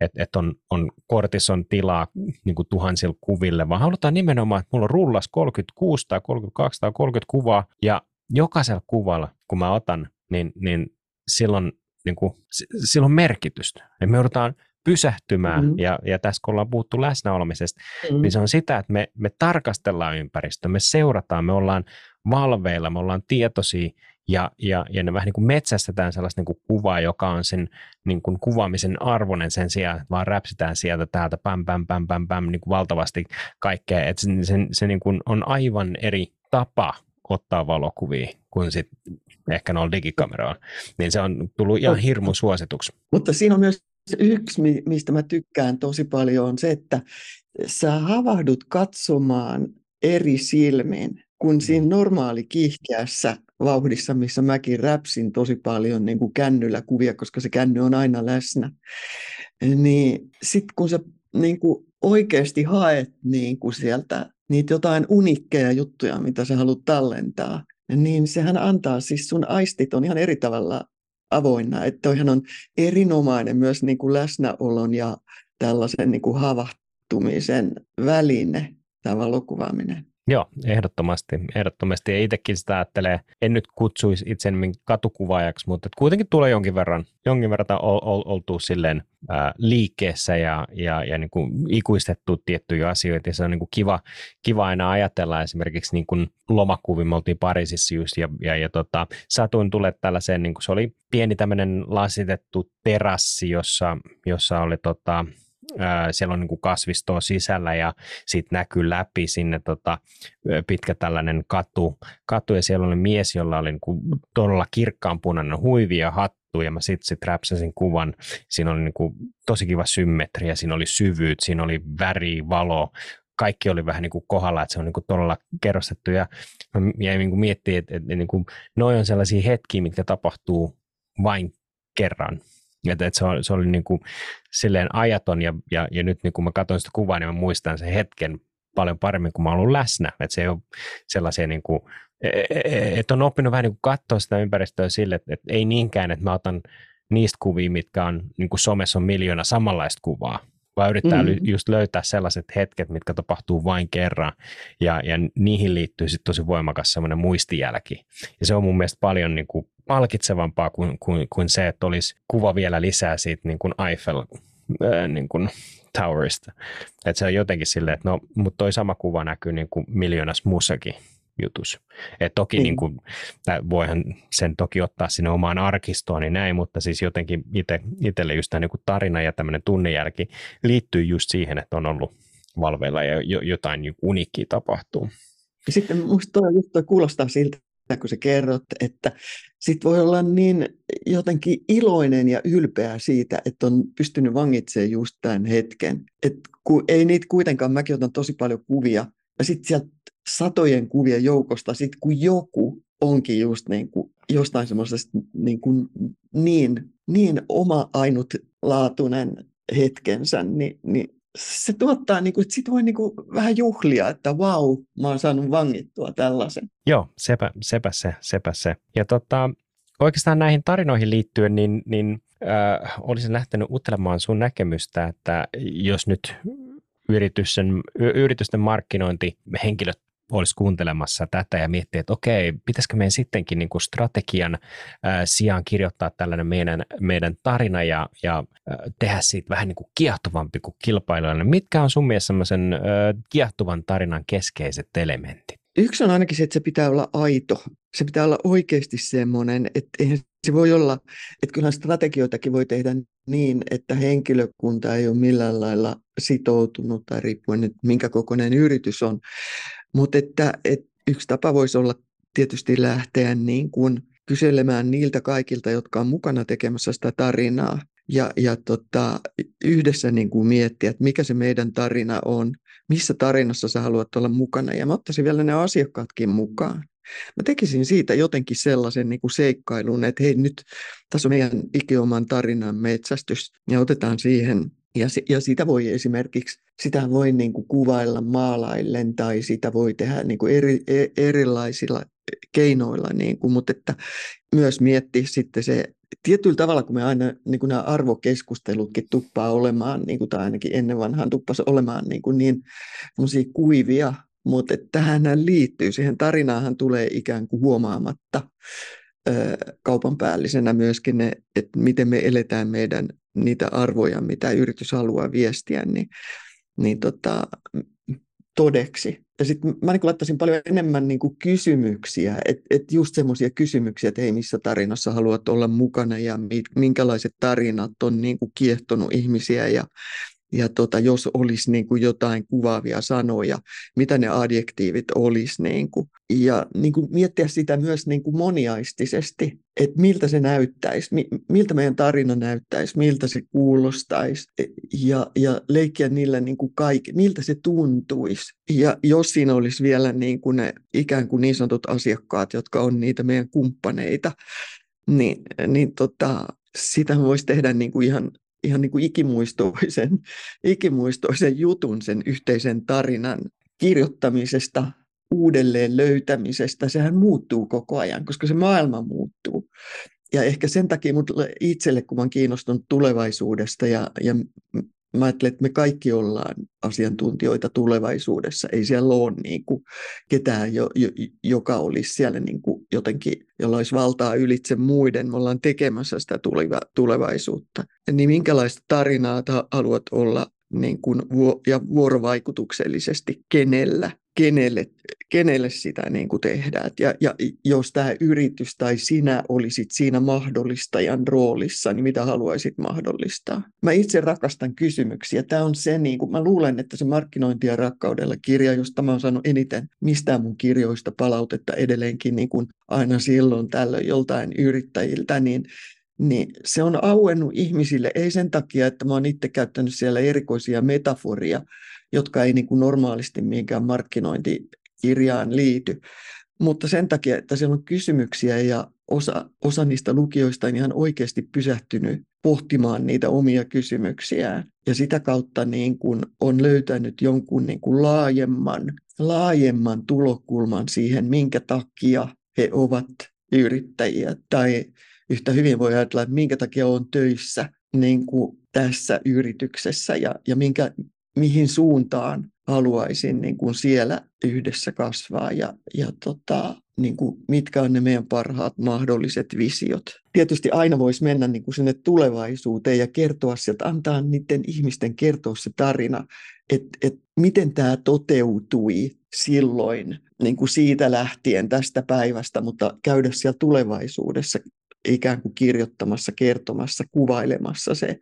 että et on, on kortison tilaa niin kuin tuhansilla kuville, vaan halutaan nimenomaan, että mulla on rullas 36 tai 32 tai 30 kuvaa, ja jokaisella kuvalla, kun mä otan, niin, niin silloin, niin kuin, silloin merkitystä. Ja me joudutaan pysähtymään, mm-hmm. ja, ja tässä kun ollaan puhuttu läsnäolomisesta, mm-hmm. niin se on sitä, että me, me tarkastellaan ympäristöä, me seurataan, me ollaan valveilla, me ollaan tietoisia, ja, ja, ja ne vähän niin kuin metsästetään sellaista niin kuin kuvaa, joka on sen niin kuin kuvaamisen arvoinen sen sijaan, että vaan räpsitään sieltä täältä päm, päm, päm, päm, päm niin kuin valtavasti kaikkea. Että se, se, se niin kuin on aivan eri tapa ottaa valokuvia kuin sit ehkä noilla digikameroilla. Niin se on tullut ihan hirmu suosituksi. Mutta siinä on myös yksi, mistä mä tykkään tosi paljon, on se, että sä havahdut katsomaan eri silmin kuin mm. siinä normaali kiihkeässä vauhdissa, missä mäkin räpsin tosi paljon niin kuin kännyllä kuvia, koska se känny on aina läsnä. Niin sitten kun sä niin kuin oikeasti haet niin kuin sieltä niitä jotain unikkeja juttuja, mitä sä haluat tallentaa, niin sehän antaa, siis sun aistit on ihan eri tavalla avoinna, että toihan on erinomainen myös niin kuin läsnäolon ja tällaisen niin kuin havahtumisen väline, tämä valokuvaaminen. Joo, ehdottomasti. ehdottomasti. Ja itsekin sitä ajattelee, en nyt kutsuisi itseni katukuvaajaksi, mutta kuitenkin tulee jonkin verran, jonkin verran ol, ol, oltu silleen ää, liikkeessä ja, ja, ja niin kuin ikuistettu tiettyjä asioita. Ja se on niin kuin kiva, kiva aina ajatella esimerkiksi niin kuin lomakuvin, me oltiin Pariisissa just ja, ja, ja tota, satuin tulee tällaiseen, niin kuin se oli pieni tämmöinen lasitettu terassi, jossa, jossa oli tota, siellä on niin kuin kasvistoa sisällä ja sitten näkyy läpi sinne tota, pitkä tällainen katu, katu ja siellä oli mies, jolla oli niin kuin todella kirkkaanpunainen huivi ja hattu ja mä sitten sit räpsäsin kuvan. Siinä oli niin kuin tosi kiva symmetria, siinä oli syvyyt, siinä oli väri, valo, kaikki oli vähän niin kuin kohdalla, että se on niin kuin todella kerrostettu ja mä jäin niin miettimään, että, että niin kuin, noi on sellaisia hetkiä, mitkä tapahtuu vain kerran että, että se, oli, se oli niin kuin silleen ajaton ja, ja, ja nyt niin kun mä katson sitä kuvaa, niin mä muistan sen hetken paljon paremmin, kun mä olen ollut läsnä. Että se ei ole sellaisia niin kuin e, e, e, että on oppinut vähän niin kuin katsoa sitä ympäristöä sille, että, että ei niinkään, että mä otan niistä kuvia, mitkä on niin kuin somessa on miljoona samanlaista kuvaa, vaan yrittää mm. just löytää sellaiset hetket, mitkä tapahtuu vain kerran, ja, ja niihin liittyy sitten tosi voimakas semmoinen muistijälki. Ja se on mun mielestä paljon niin kuin palkitsevampaa kuin, kuin, kuin se, että olisi kuva vielä lisää siitä niin kuin Eiffel ää, niin kuin Towerista. Että se on jotenkin silleen, että no, mutta toi sama kuva näkyy niin kuin miljoonas muussakin jutus. Et toki mm. niin kuin, voihan sen toki ottaa sinne omaan arkistoon, niin näin, mutta siis jotenkin itse, itselle just tämä niin kuin tarina ja tämmöinen tunnejälki liittyy just siihen, että on ollut valveilla ja jotain niin uniikkiä tapahtuu. Ja sitten minusta tuo juttu kuulostaa siltä, kun sä kerrot, että sit voi olla niin jotenkin iloinen ja ylpeä siitä, että on pystynyt vangitsemaan just tämän hetken. Et kun ei niitä kuitenkaan, mäkin otan tosi paljon kuvia, ja sitten sieltä satojen kuvien joukosta, sit kun joku onkin just niin kuin jostain semmoisesta niin, kuin niin, niin oma ainutlaatuinen hetkensä, niin, niin se tuottaa, niin kuin, sit voi niin kuin vähän juhlia, että vau, mä oon saanut vangittua tällaisen. Joo, sepä, sepä se, sepä se. Ja tota, oikeastaan näihin tarinoihin liittyen, niin, niin äh, olisin lähtenyt uttelemaan sun näkemystä, että jos nyt yritysten, yritysten markkinointihenkilöt olisi kuuntelemassa tätä ja miettiä, että okei, pitäisikö meidän sittenkin niin kuin strategian ää, sijaan kirjoittaa tällainen meidän, meidän tarina ja, ja ää, tehdä siitä vähän niin kuin kiehtovampi kuin kilpailijoille. Mitkä on sun mielestä semmoisen kiehtovan tarinan keskeiset elementit? Yksi on ainakin se, että se pitää olla aito. Se pitää olla oikeasti semmoinen, että eihän se voi olla, että kyllähän strategioitakin voi tehdä niin, että henkilökunta ei ole millään lailla sitoutunut tai riippuen, että minkä kokoinen yritys on. Mutta että, että yksi tapa voisi olla tietysti lähteä niin kuin kyselemään niiltä kaikilta, jotka on mukana tekemässä sitä tarinaa ja, ja tota, yhdessä niin kuin miettiä, että mikä se meidän tarina on, missä tarinassa sä haluat olla mukana ja mä ottaisin vielä ne asiakkaatkin mukaan. Mä tekisin siitä jotenkin sellaisen niin kuin seikkailun, että hei nyt tässä on meidän ikioman tarinan metsästys ja otetaan siihen ja, ja sitä voi esimerkiksi, sitä voi niin kuin kuvailla maalaillen tai sitä voi tehdä niin kuin eri, e, erilaisilla keinoilla, niin kuin, mutta että myös miettiä sitten se tietyllä tavalla, kun me aina niin kuin nämä arvokeskustelutkin tuppaa olemaan, niin kuin, tai ainakin ennen vanhaan tuppasi olemaan niin, kuin niin kuivia, mutta tähän liittyy, siihen tarinaahan tulee ikään kuin huomaamatta kaupan päällisenä myöskin ne, että miten me eletään meidän niitä arvoja, mitä yritys haluaa viestiä, niin, niin tota, todeksi. Ja sitten mä niin laittaisin paljon enemmän niin kuin kysymyksiä, että et just semmoisia kysymyksiä, että hei, missä tarinassa haluat olla mukana ja minkälaiset tarinat on niin kuin kiehtonut ihmisiä ja ja tota, jos olisi niin kuin jotain kuvaavia sanoja, mitä ne adjektiivit olisi. Niin kuin. Ja niin kuin miettiä sitä myös niin kuin moniaistisesti, että miltä se näyttäisi, miltä meidän tarina näyttäisi, miltä se kuulostaisi ja, ja leikkiä niillä niin kuin kaikki, miltä se tuntuisi. Ja jos siinä olisi vielä niin kuin ne ikään kuin niin sanotut asiakkaat, jotka on niitä meidän kumppaneita, niin, niin tota, sitä voisi tehdä niin kuin ihan ihan niin kuin ikimuistoisen, ikimuistoisen jutun sen yhteisen tarinan kirjoittamisesta, uudelleen löytämisestä. Sehän muuttuu koko ajan, koska se maailma muuttuu. Ja ehkä sen takia itselle, kun olen kiinnostunut tulevaisuudesta ja, ja mä ajattelen, että me kaikki ollaan asiantuntijoita tulevaisuudessa. Ei siellä ole niin kuin ketään, jo, jo, joka olisi siellä niin kuin jotenkin, jolla olisi valtaa ylitse muiden. Me ollaan tekemässä sitä tuleva, tulevaisuutta. Niin minkälaista tarinaa haluat olla niin kuin, ja vuorovaikutuksellisesti kenellä? kenelle, kenelle sitä niin kuin tehdään. Ja, ja jos tämä yritys tai sinä olisit siinä mahdollistajan roolissa, niin mitä haluaisit mahdollistaa? Mä itse rakastan kysymyksiä. Tämä on se, niin kuin, mä luulen, että se markkinointi ja rakkaudella kirja, josta mä oon saanut eniten mistään mun kirjoista palautetta edelleenkin niin kuin aina silloin tällöin joltain yrittäjiltä, niin niin se on auennut ihmisille, ei sen takia, että mä oon itse käyttänyt siellä erikoisia metaforia, jotka ei niin kuin normaalisti mihinkään markkinointikirjaan liity, mutta sen takia, että siellä on kysymyksiä ja osa, osa niistä lukijoista on ihan oikeasti pysähtynyt pohtimaan niitä omia kysymyksiään. Ja sitä kautta niin kuin on löytänyt jonkun niin kuin laajemman, laajemman tulokulman siihen, minkä takia he ovat yrittäjiä. Tai yhtä hyvin voi ajatella, että minkä takia on töissä niin kuin tässä yrityksessä ja, ja minkä, mihin suuntaan haluaisin niin kuin siellä yhdessä kasvaa ja, ja tota, niin kuin mitkä on ne meidän parhaat mahdolliset visiot. Tietysti aina voisi mennä niin kuin sinne tulevaisuuteen ja kertoa sieltä, antaa niiden ihmisten kertoa se tarina, että et miten tämä toteutui silloin niin kuin siitä lähtien tästä päivästä, mutta käydä siellä tulevaisuudessa ikään kuin kirjoittamassa, kertomassa, kuvailemassa se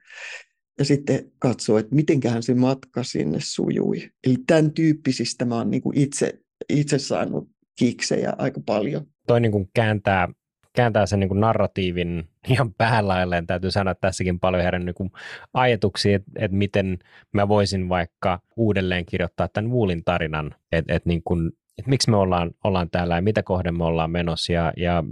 ja sitten katsoa, että mitenköhän se matka sinne sujui. Eli tämän tyyppisistä mä oon niin kuin itse, itse saanut kiksejä aika paljon. Toi niin kuin kääntää, kääntää sen niin kuin narratiivin ihan päälailleen. Täytyy sanoa, että tässäkin paljon herännyt niin ajatuksia, että, että miten mä voisin vaikka uudelleen kirjoittaa tämän Woolin tarinan, että, että niin kuin että miksi me ollaan, ollaan täällä ja mitä kohden me ollaan menossa ja, ja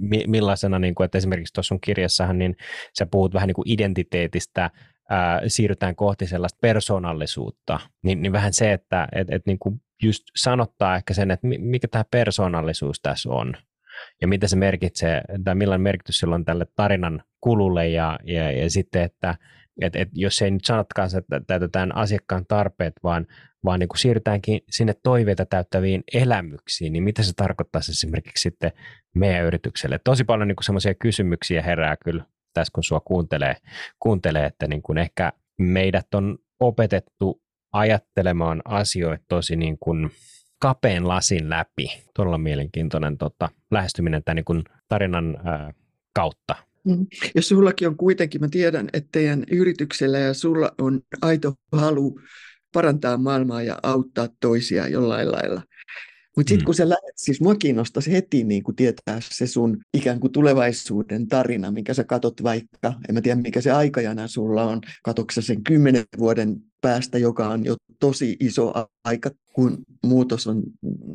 mi, millaisena, niin kuin, että esimerkiksi tuossa sun kirjassahan, niin sä puhut vähän niin kuin identiteetistä, ää, siirrytään kohti sellaista persoonallisuutta, niin, niin vähän se, että et, et niin kuin just sanottaa ehkä sen, että mikä tämä persoonallisuus tässä on ja mitä se merkitsee, tai millainen merkitys sillä on tälle tarinan kululle ja, ja, ja sitten, että et, et jos ei nyt sanotkaan, että täytetään asiakkaan tarpeet, vaan, vaan niin kuin siirrytäänkin sinne toiveita täyttäviin elämyksiin, niin mitä se tarkoittaisi esimerkiksi sitten meidän yritykselle? Tosi paljon niin semmoisia kysymyksiä herää kyllä tässä, kun sua kuuntelee, kuuntelee että niin kuin ehkä meidät on opetettu ajattelemaan asioita tosi niin kuin kapeen lasin läpi. Todella mielenkiintoinen tota, lähestyminen tämän niin kuin tarinan ää, kautta. Mm. Ja sullakin on kuitenkin, mä tiedän, että teidän yrityksellä ja sulla on aito halu parantaa maailmaa ja auttaa toisia jollain lailla. Mutta sitten mm. kun sä lähdet, siis mua kiinnostaisi heti niin kuin tietää se sun ikään kuin tulevaisuuden tarina, mikä sä katot vaikka, en mä tiedä mikä se aikajana sulla on, katoksa sen kymmenen vuoden päästä, joka on jo tosi iso aika, kun muutos on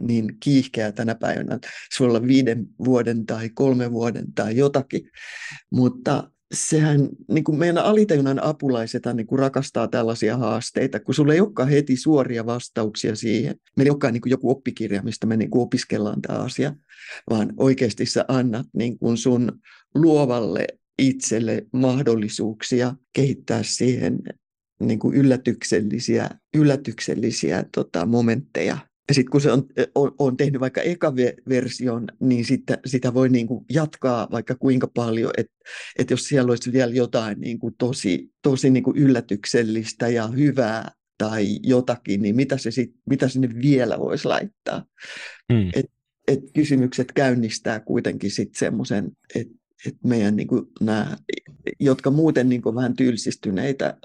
niin kiihkeä tänä päivänä. Se voi olla viiden vuoden tai kolmen vuoden tai jotakin, mutta sehän, niin kuin meidän alitajunnan apulaiset niin kuin rakastaa tällaisia haasteita, kun sulla ei olekaan heti suoria vastauksia siihen. Meillä ei olekaan niin kuin joku oppikirja, mistä me niin kuin opiskellaan tämä asia, vaan oikeasti sä annat niin kuin sun luovalle itselle mahdollisuuksia kehittää siihen niin kuin yllätyksellisiä, yllätyksellisiä tota, momentteja ja sitten kun se on, on, on tehnyt vaikka eka version, niin sitä, sitä voi niin kuin jatkaa vaikka kuinka paljon, että et jos siellä olisi vielä jotain niin kuin tosi, tosi niin kuin yllätyksellistä ja hyvää tai jotakin, niin mitä, se sit, mitä sinne vielä voisi laittaa. Hmm. Et, et kysymykset käynnistää kuitenkin sitten semmoisen, että et meidän niin kuin nämä, jotka muuten niin kuin vähän tylsistyneitä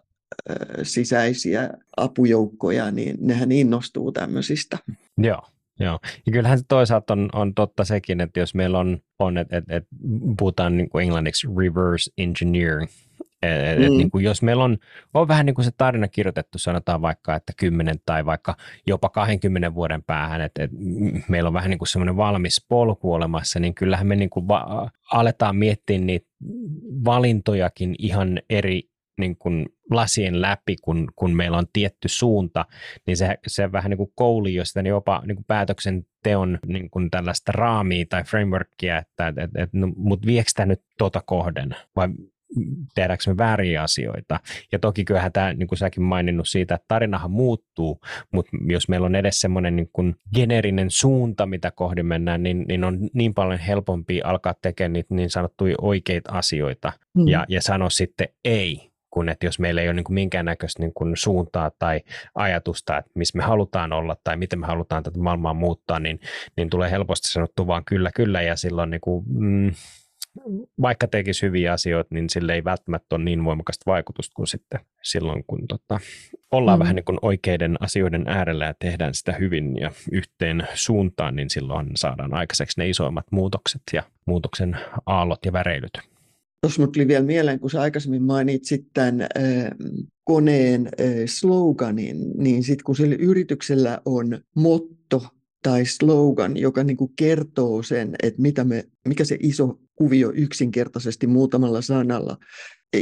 sisäisiä apujoukkoja, niin nehän innostuu tämmöisistä. Joo. Joo, ja kyllähän se toisaalta on, on totta sekin, että jos meillä on, on että et, et puhutaan niin kuin englanniksi reverse engineering, et, mm. et, niin kuin jos meillä on, on vähän niin kuin se tarina kirjoitettu, sanotaan vaikka, että 10 tai vaikka jopa 20 vuoden päähän, että, että meillä on vähän niin kuin semmoinen valmis polku olemassa, niin kyllähän me niin kuin va- aletaan miettiä niitä valintojakin ihan eri niin kuin lasien läpi, kun, kun meillä on tietty suunta, niin se, se vähän niin kuin kouli jo sitä niin jopa niin kuin päätöksenteon niin kuin tällaista raamia tai frameworkia, että et, et, no, mutta viekö tämä nyt tuota kohden vai tehdäänkö me vääriä asioita. Ja toki kyllähän tämä, niin kuin säkin maininnut siitä, että tarinahan muuttuu, mutta jos meillä on edes semmoinen niin kuin geneerinen suunta, mitä kohdin mennään, niin, niin on niin paljon helpompi alkaa tekemään niitä niin sanottuja oikeita asioita mm. ja, ja sanoa sitten ei kuin että jos meillä ei ole niin kuin minkäännäköistä niin kuin suuntaa tai ajatusta, että missä me halutaan olla tai miten me halutaan tätä maailmaa muuttaa, niin, niin tulee helposti sanottu vaan kyllä, kyllä ja silloin niin kuin, mm, vaikka tekisi hyviä asioita, niin sille ei välttämättä ole niin voimakasta vaikutusta kuin sitten silloin, kun tota, ollaan mm. vähän niin kuin oikeiden asioiden äärellä ja tehdään sitä hyvin ja yhteen suuntaan, niin silloin saadaan aikaiseksi ne isoimmat muutokset ja muutoksen aallot ja väreilyt. Tuossa tuli vielä mieleen, kun sä aikaisemmin mainitsit tämän koneen sloganin, niin sitten kun sillä yrityksellä on motto tai slogan, joka niin kuin kertoo sen, että mitä me, mikä se iso kuvio yksinkertaisesti muutamalla sanalla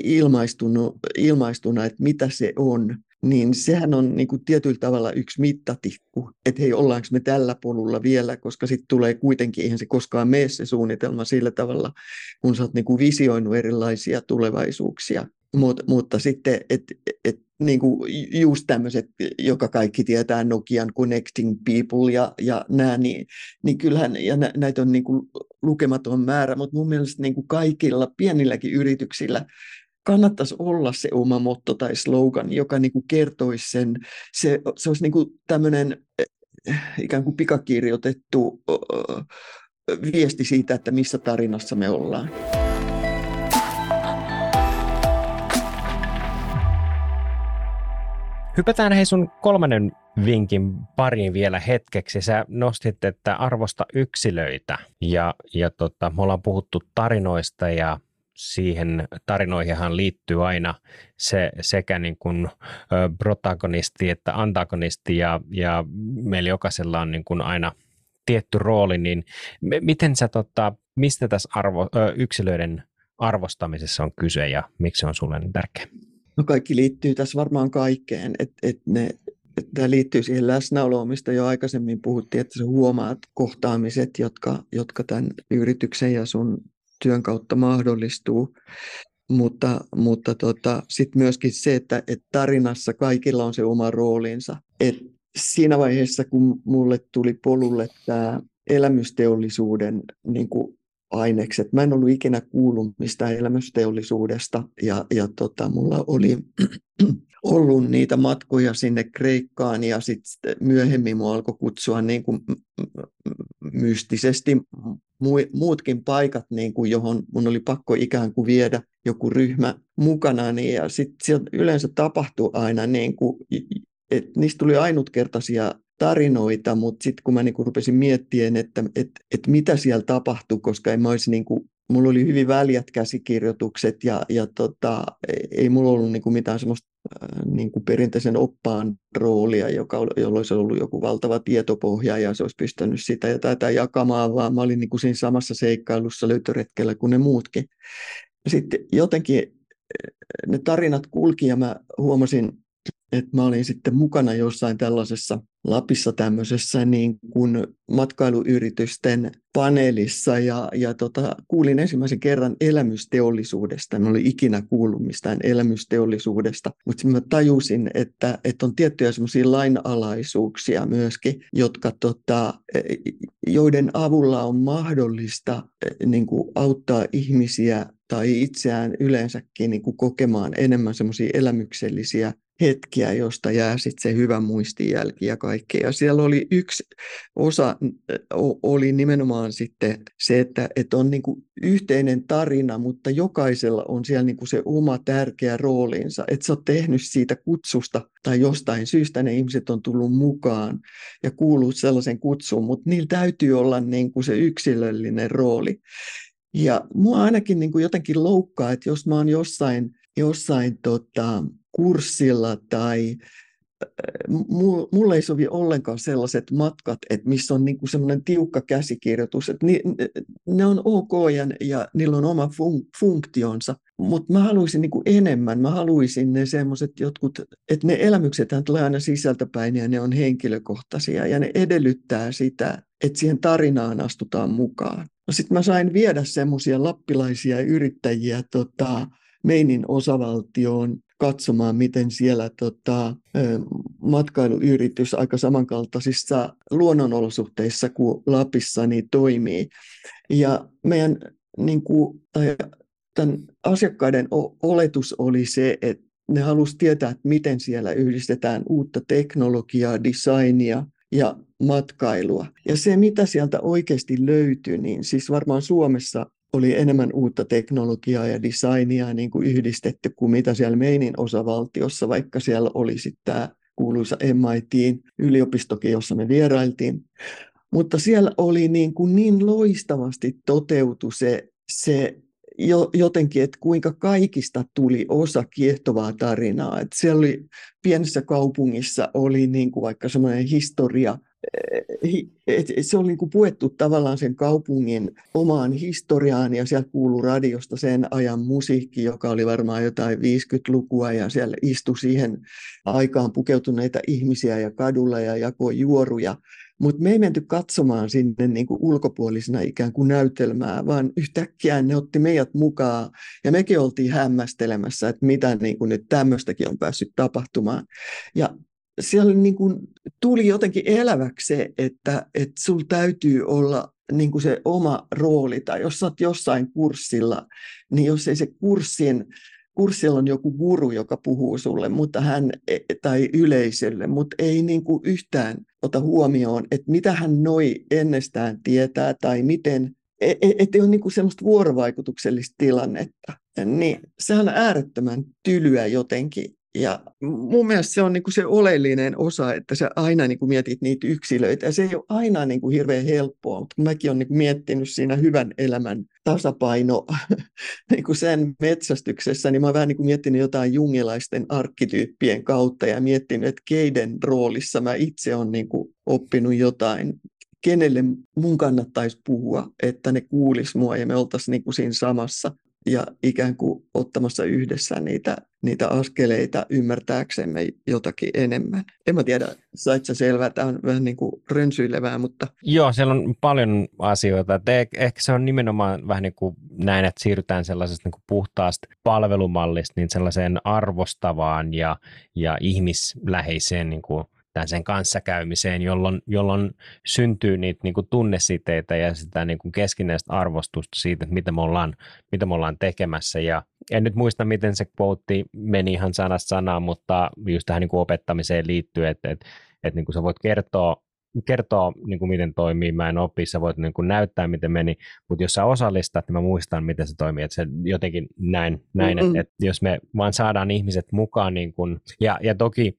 ilmaistuna, ilmaistuna että mitä se on, niin sehän on niin kuin tietyllä tavalla yksi mittatikku, että hei, ollaanko me tällä polulla vielä, koska sitten tulee kuitenkin, eihän se koskaan mene se suunnitelma sillä tavalla, kun sä oot niin kuin visioinut erilaisia tulevaisuuksia. Mut, mutta sitten, että et, niin kuin just tämmöiset, joka kaikki tietää, Nokian Connecting People ja, ja nämä, niin, niin kyllähän, ja nä, näitä on niin kuin lukematon määrä, mutta mun mielestä niin kuin kaikilla pienilläkin yrityksillä kannattaisi olla se oma motto tai slogan, joka niin kuin kertoisi sen, se, se olisi niin kuin tämmöinen eh, ikään kuin pikakirjoitettu viesti siitä, että missä tarinassa me ollaan. Hypätään hei sun kolmannen vinkin pariin vielä hetkeksi. Sä nostit, että arvosta yksilöitä ja, ja tota, me ollaan puhuttu tarinoista ja siihen tarinoihinhan liittyy aina se sekä niin kuin protagonisti että antagonisti ja, ja meillä jokaisella on niin kuin aina tietty rooli, niin miten sä, tota, mistä tässä arvo, yksilöiden arvostamisessa on kyse ja miksi se on sulle niin tärkeä? No kaikki liittyy tässä varmaan kaikkeen, että et ne Tämä liittyy siihen läsnäoloon, mistä jo aikaisemmin puhuttiin, että sä huomaat kohtaamiset, jotka, jotka tämän yrityksen ja sun työn kautta mahdollistuu. Mutta, mutta tota, sitten myöskin se, että, että tarinassa kaikilla on se oma roolinsa. Et siinä vaiheessa, kun mulle tuli polulle tämä elämysteollisuuden niin kuin ainekset. Mä en ollut ikinä kuullut mistään elämysteollisuudesta ja, ja tota, mulla oli ollut niitä matkoja sinne Kreikkaan ja sitten myöhemmin mua alkoi kutsua niin kuin mystisesti muutkin paikat, niin kuin johon mun oli pakko ikään kuin viedä joku ryhmä mukana, niin ja sitten yleensä tapahtui aina, niin kuin, että niistä tuli ainutkertaisia tarinoita, mutta sitten kun mä niin kuin rupesin miettimään, että, että, että mitä siellä tapahtui, koska en mä olisi niin kuin, mulla oli hyvin väljät käsikirjoitukset ja, ja tota, ei mulla ollut niin kuin mitään semmoista niin kuin perinteisen oppaan roolia, joka, jolla olisi ollut joku valtava tietopohja ja se olisi pystynyt sitä ja tätä jakamaan, vaan mä olin niin kuin siinä samassa seikkailussa löytöretkellä kuin ne muutkin. Sitten jotenkin ne tarinat kulki ja mä huomasin että mä olin sitten mukana jossain tällaisessa Lapissa tämmöisessä niin kuin matkailuyritysten paneelissa ja, ja tota, kuulin ensimmäisen kerran elämysteollisuudesta. En oli ikinä kuullut mistään elämysteollisuudesta, mutta mä tajusin, että, että on tiettyjä semmoisia lainalaisuuksia myöskin, jotka, tota, joiden avulla on mahdollista niin kuin auttaa ihmisiä tai itseään yleensäkin niin kuin kokemaan enemmän semmoisia elämyksellisiä hetkiä, josta jää sitten se hyvä muistijälki ja kaikki. Ja siellä oli yksi osa, oli nimenomaan sitten se, että, että on niin kuin yhteinen tarina, mutta jokaisella on siellä niin kuin se oma tärkeä roolinsa. Että sä oot tehnyt siitä kutsusta tai jostain syystä ne ihmiset on tullut mukaan ja kuuluu sellaisen kutsuun, mutta niillä täytyy olla niin kuin se yksilöllinen rooli. Ja mua ainakin niin kuin jotenkin loukkaa, että jos mä oon jossain, jossain tota, kurssilla tai mulle ei sovi ollenkaan sellaiset matkat, että missä on niinku semmoinen tiukka käsikirjoitus, että ni, ne on ok ja, ja niillä on oma fun, funktionsa, mutta mä haluaisin niinku enemmän, mä haluaisin ne semmoiset jotkut, että ne elämykset tulee aina sisältäpäin ja ne on henkilökohtaisia ja ne edellyttää sitä, että siihen tarinaan astutaan mukaan. No sitten mä sain viedä semmoisia lappilaisia yrittäjiä tota, Meinin osavaltioon katsomaan, miten siellä tota, matkailuyritys aika samankaltaisissa luonnonolosuhteissa kuin Lapissa niin toimii. Ja meidän niin kuin, tai tämän asiakkaiden oletus oli se, että ne halusivat tietää, että miten siellä yhdistetään uutta teknologiaa, designia ja matkailua. Ja se, mitä sieltä oikeasti löytyi, niin siis varmaan Suomessa oli enemmän uutta teknologiaa ja designia niin kuin yhdistetty kuin mitä siellä meinin osavaltiossa, vaikka siellä oli sitten tämä kuuluisa MIT-yliopistokin, jossa me vierailtiin. Mutta siellä oli niin, kuin niin loistavasti toteutu se, se jo, jotenkin, että kuinka kaikista tuli osa kiehtovaa tarinaa. Että siellä oli pienessä kaupungissa oli niin kuin vaikka semmoinen historia se oli niin kuin puettu tavallaan sen kaupungin omaan historiaan ja siellä kuului radiosta sen ajan musiikki, joka oli varmaan jotain 50-lukua ja siellä istui siihen aikaan pukeutuneita ihmisiä ja kadulla ja jakoi juoruja. Mutta me ei menty katsomaan sinne niin kuin ulkopuolisena ikään kuin näytelmää, vaan yhtäkkiä ne otti meidät mukaan ja mekin oltiin hämmästelemässä, että mitä niin kuin nyt tämmöistäkin on päässyt tapahtumaan. Ja siellä niin kuin tuli jotenkin eläväksi se, että, että sulla täytyy olla niin kuin se oma rooli, tai jos olet jossain kurssilla, niin jos ei se kurssin, kurssilla on joku guru, joka puhuu sulle, mutta hän, e, tai yleisölle, mutta ei niin kuin yhtään ota huomioon, että mitä hän noi ennestään tietää, tai miten, e, e, että ei ole niin kuin semmoista vuorovaikutuksellista tilannetta. Niin sehän on äärettömän tylyä jotenkin ja mun mielestä se on niin kuin se oleellinen osa, että sä aina niin kuin mietit niitä yksilöitä. Ja se ei ole aina niin kuin hirveän helppoa, mutta mäkin olen niin miettinyt siinä hyvän elämän tasapaino niin kuin sen metsästyksessä, niin mä oon vähän niin kuin miettinyt jotain jungilaisten arkkityyppien kautta ja miettinyt, että keiden roolissa mä itse olen niin kuin oppinut jotain kenelle mun kannattaisi puhua, että ne kuulis mua ja me oltaisiin niin kuin siinä samassa ja ikään kuin ottamassa yhdessä niitä, niitä askeleita ymmärtääksemme jotakin enemmän. En mä tiedä, sait sä selvää, tämä on vähän niin kuin rönsyilevää, mutta... Joo, siellä on paljon asioita. Että ehkä se on nimenomaan vähän niin kuin näin, että siirrytään sellaisesta niin kuin puhtaasta palvelumallista niin sellaiseen arvostavaan ja, ja ihmisläheiseen niin kuin sen kanssakäymiseen, jolloin, jolloin syntyy niitä niin kuin tunnesiteitä ja sitä niin kuin keskinäistä arvostusta siitä, että mitä me ollaan, mitä me ollaan tekemässä. Ja en nyt muista, miten se quote meni ihan sanasta sanaan, mutta just tähän niin kuin opettamiseen liittyy, että, että, että niin kuin sä voit kertoa kertoa, niin kuin miten toimii, mä en opi, sä voit niin kuin näyttää, miten meni, mutta jos sä osallistat, niin mä muistan, miten se toimii, että se jotenkin näin, näin että, että jos me vaan saadaan ihmiset mukaan, niin kuin, ja, ja toki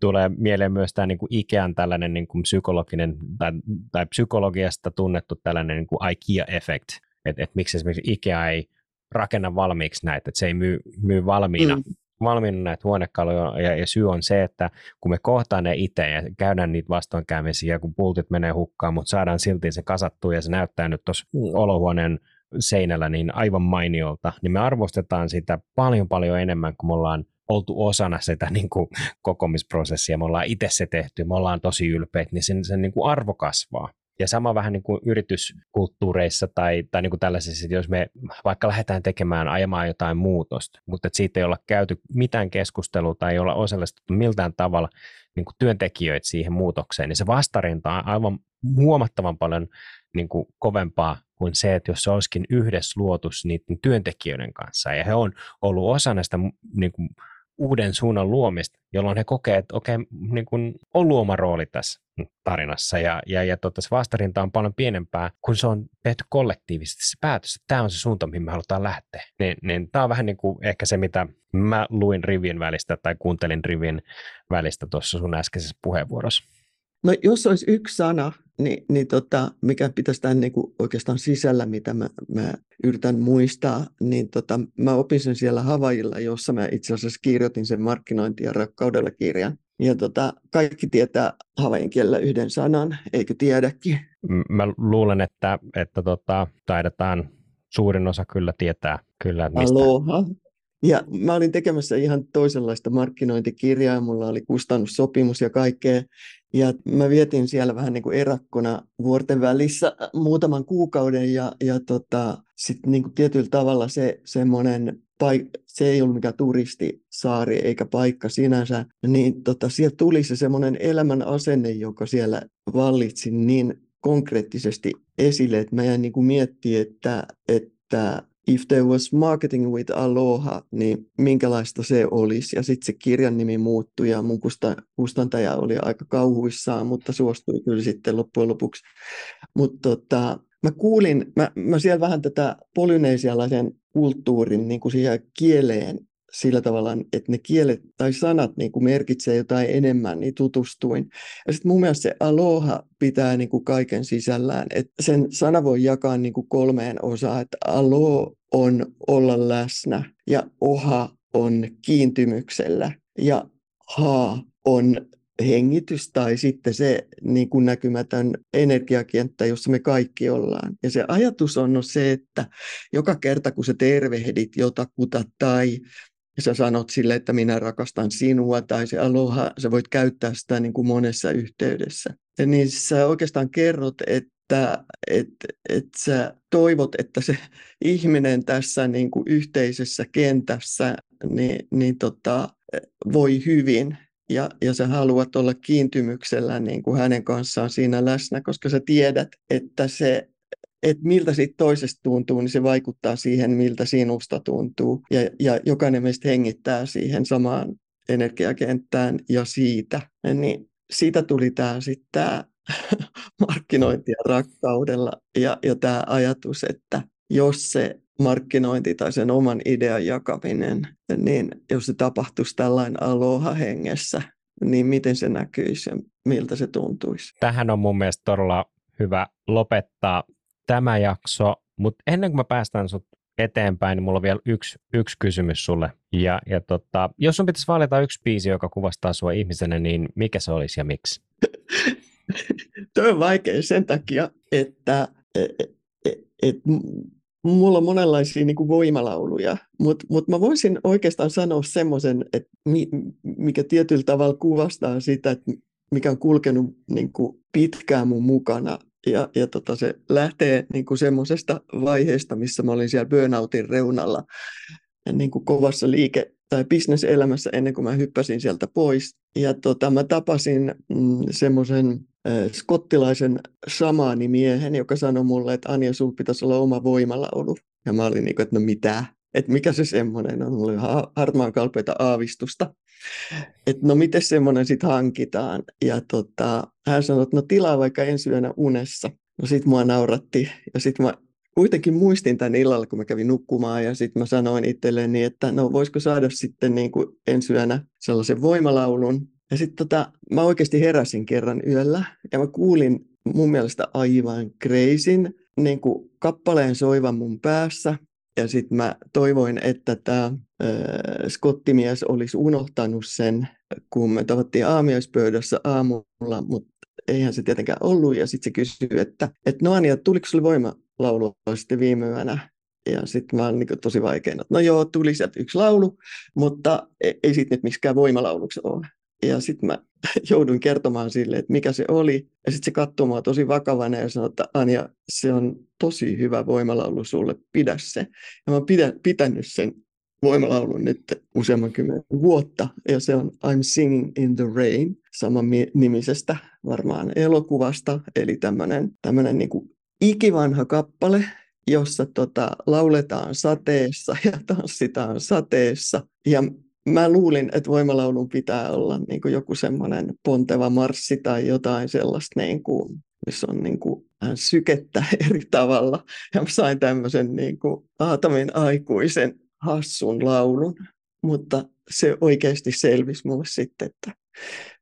tulee mieleen myös tämä niin kuin Ikean tällainen niin kuin psykologinen tai, tai psykologiasta tunnettu tällainen niin kuin IKEA-effekt, että et miksi esimerkiksi Ikea ei rakenna valmiiksi näitä, että se ei myy, myy valmiina, mm. valmiina näitä huonekaluja ja, ja syy on se, että kun me kohtaan ne itse ja käydään niitä vastoinkäymisiä, kun pultit menee hukkaan, mutta saadaan silti se kasattua ja se näyttää nyt tuossa olohuoneen seinällä niin aivan mainiolta, niin me arvostetaan sitä paljon paljon enemmän, kun me ollaan oltu osana sitä niin kuin kokomisprosessia, me ollaan itse se tehty, me ollaan tosi ylpeitä, niin sen, sen niin kuin arvo kasvaa. Ja sama vähän niin kuin yrityskulttuureissa tai, tai niin kuin tällaisissa, jos me vaikka lähdetään tekemään, ajamaan jotain muutosta, mutta että siitä ei olla käyty mitään keskustelua tai ei olla osallistuttu miltään tavalla niin kuin työntekijöitä siihen muutokseen, niin se vastarinta on aivan huomattavan paljon niin kuin kovempaa kuin se, että jos se olisikin yhdessä luotus niiden työntekijöiden kanssa ja he on ollut osa näistä niin kuin, uuden suunnan luomista, jolloin he kokee, että okei, niin kuin on luoma rooli tässä tarinassa ja, ja, ja tota, se vastarinta on paljon pienempää, kun se on tehty kollektiivisesti se päätös, että tämä on se suunta, mihin me halutaan lähteä. Niin, niin tämä on vähän niin kuin ehkä se, mitä mä luin rivin välistä tai kuuntelin rivin välistä tuossa sun äskeisessä puheenvuorossa. No jos olisi yksi sana, niin, niin tota, mikä pitäisi tämän niin kuin oikeastaan sisällä, mitä mä, mä yritän muistaa, niin tota, mä opin sen siellä Havajilla, jossa mä itse asiassa kirjoitin sen markkinointi- ja rakkaudella kirjan. Ja tota, kaikki tietää havain kielellä yhden sanan, eikö tiedäkin? Mä luulen, että, että tota, taidetaan suurin osa kyllä tietää kyllä, mistä, Aloha. Ja mä olin tekemässä ihan toisenlaista markkinointikirjaa, mulla oli kustannussopimus ja kaikkea. Ja mä vietin siellä vähän niin kuin erakkona vuorten välissä muutaman kuukauden ja, ja tota, sitten niin tietyllä tavalla se semmoinen paik- se ei ollut mikään turistisaari eikä paikka sinänsä, niin tota, sieltä tuli se semmoinen elämän asenne, joka siellä vallitsi niin konkreettisesti esille, että mä jäin niin kuin miettimään, että, että If There Was Marketing with Aloha, niin minkälaista se olisi. Ja sitten se kirjan nimi muuttui ja mun kustantaja oli aika kauhuissaan, mutta suostui kyllä sitten loppujen lopuksi. Mutta tota, mä kuulin, mä, mä siellä vähän tätä polyneesialaisen kulttuurin niin kuin siihen kieleen sillä tavalla, että ne kielet tai sanat niin kuin merkitsee jotain enemmän, niin tutustuin. Ja sitten mun mielestä se aloha pitää niin kuin kaiken sisällään. Et sen sana voi jakaa niin kuin kolmeen osaan, että alo on olla läsnä ja oha on kiintymyksellä ja ha on hengitys tai sitten se niin kuin näkymätön energiakenttä, jossa me kaikki ollaan. Ja se ajatus on se, että joka kerta kun sä tervehdit jotakuta tai sä sanot sille, että minä rakastan sinua tai se aloha, sä voit käyttää sitä niin kuin monessa yhteydessä. Ja niin sä oikeastaan kerrot, että et, et sä toivot, että se ihminen tässä niin kuin yhteisessä kentässä niin, niin tota, voi hyvin ja, ja sä haluat olla kiintymyksellä niin kuin hänen kanssaan siinä läsnä, koska sä tiedät, että se että miltä siitä toisesta tuntuu, niin se vaikuttaa siihen, miltä sinusta tuntuu. Ja, ja jokainen meistä hengittää siihen samaan energiakenttään ja siitä. Niin siitä tuli tämä sitten tämä markkinointi rakkaudella ja, ja tämä ajatus, että jos se markkinointi tai sen oman idean jakaminen, niin jos se tapahtuisi tällainen aloha hengessä, niin miten se näkyisi ja miltä se tuntuisi? Tähän on mun mielestä todella hyvä lopettaa tämä jakso, mutta ennen kuin mä päästän sut eteenpäin, niin mulla on vielä yksi, yksi kysymys sulle. Ja, ja tota, jos sun pitäisi valita yksi biisi, joka kuvastaa sua ihmisenä, niin mikä se olisi ja miksi? Tuo on vaikea sen takia, että et, et, et, mulla on monenlaisia niin kuin voimalauluja, mutta mut mä voisin oikeastaan sanoa semmoisen, että mi, mikä tietyllä tavalla kuvastaa sitä, että mikä on kulkenut niin kuin pitkään mun mukana. Ja, ja tota, se lähtee niin kuin semmoisesta vaiheesta, missä mä olin siellä burnoutin reunalla niin kuin kovassa liike- tai bisneselämässä ennen kuin mä hyppäsin sieltä pois. Ja tota, mä tapasin mm, semmoisen äh, skottilaisen samaanimiehen, joka sanoi mulle, että Anja, sulla pitäisi olla oma voimalaulu. Ja mä olin niin kuin, että no mitä? Että mikä se semmoinen on? Oli harmaan kalpeita aavistusta. Että no miten semmoinen sitten hankitaan? Ja tota, hän sanoi, että no tilaa vaikka ensi yönä unessa. No sit mua nauratti ja sitten mä kuitenkin muistin tämän illalla, kun mä kävin nukkumaan ja sitten mä sanoin itselleni, että no voisiko saada sitten niin kuin ensi yönä sellaisen voimalaulun. Ja sitten tota, mä oikeasti heräsin kerran yöllä ja mä kuulin mun mielestä aivan kreisin niin kuin kappaleen soivan mun päässä. Ja sitten mä toivoin, että tämä skottimies olisi unohtanut sen, kun me tavattiin aamiaispöydässä aamulla, mutta eihän se tietenkään ollut. Ja sitten se kysyi, että, että no Anja, tuliko sinulle voima, laulua sitten viime yönä. Ja sitten mä olen niin tosi vaikeana, no joo, tuli sieltä yksi laulu, mutta ei, ei sitten nyt miksikään voimalauluksi ole. Ja sitten mä jouduin kertomaan sille, että mikä se oli. Ja sitten se katsoi mua tosi vakavana ja sanoi, että Anja, se on tosi hyvä voimalaulu sulle, pidä se. Ja mä oon pidä, pitänyt sen voimalaulun nyt useamman kymmenen vuotta, ja se on I'm Singing in the Rain, saman nimisestä varmaan elokuvasta, eli tämmöinen niin ikivanha kappale, jossa tota, lauletaan sateessa ja tanssitaan sateessa. Ja mä luulin, että voimalaulun pitää olla niin kuin joku semmoinen ponteva marssi tai jotain sellaista, niin kuin, missä on niin kuin, sykettä eri tavalla. Ja mä sain tämmöisen niin kuin, Aatamin aikuisen hassun laulun. Mutta se oikeasti selvisi mulle sitten, että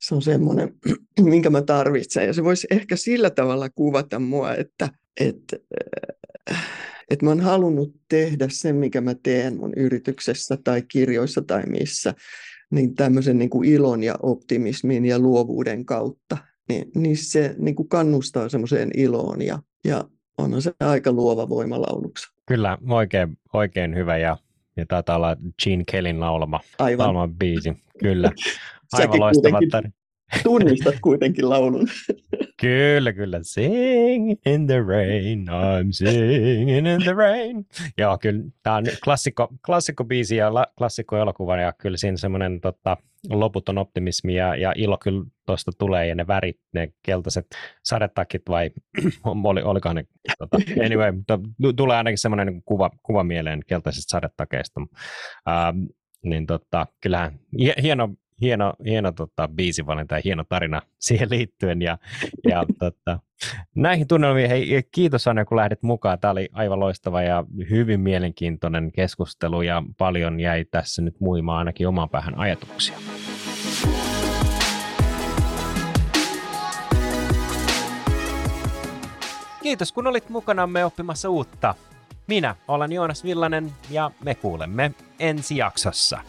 se on semmoinen, minkä mä tarvitsen. Ja se voisi ehkä sillä tavalla kuvata mua, että että et mä oon halunnut tehdä sen, mikä mä teen mun yrityksessä tai kirjoissa tai missä, niin tämmöisen niin kuin ilon ja optimismin ja luovuuden kautta, niin, niin se niin kuin kannustaa semmoiseen iloon ja, ja onhan se aika luova voimalauluksi. Kyllä, oikein, oikein hyvä ja, ja taitaa olla Gene Kellin laulama, Aivan. laulama biisi. Kyllä, aivan loistava tunnistat kuitenkin laulun. Kyllä, kyllä. Sing in the rain, I'm singing in the rain. Joo, kyllä. Tämä on klassikko, klassikko biisi ja la, klassikko elokuva ja kyllä siinä semmoinen tota, loputon optimismi ja, ja ilo kyllä tuosta tulee ja ne värit, ne keltaiset sadetakit vai oli, olikohan ne, tota, anyway, to, tulee ainakin semmoinen niin kuva, kuva mieleen keltaisista sadetakeista. Ähm, niin tota, kyllähän hieno, hieno, hieno tota, biisivalinta ja hieno tarina siihen liittyen. Ja, ja tota, näihin tunnelmiin, hei, kiitos Anja, kun lähdit mukaan. Tämä oli aivan loistava ja hyvin mielenkiintoinen keskustelu ja paljon jäi tässä nyt muimaan ainakin oman päähän ajatuksia. Kiitos kun olit mukanamme oppimassa uutta. Minä olen Joonas Villanen ja me kuulemme ensi jaksossa.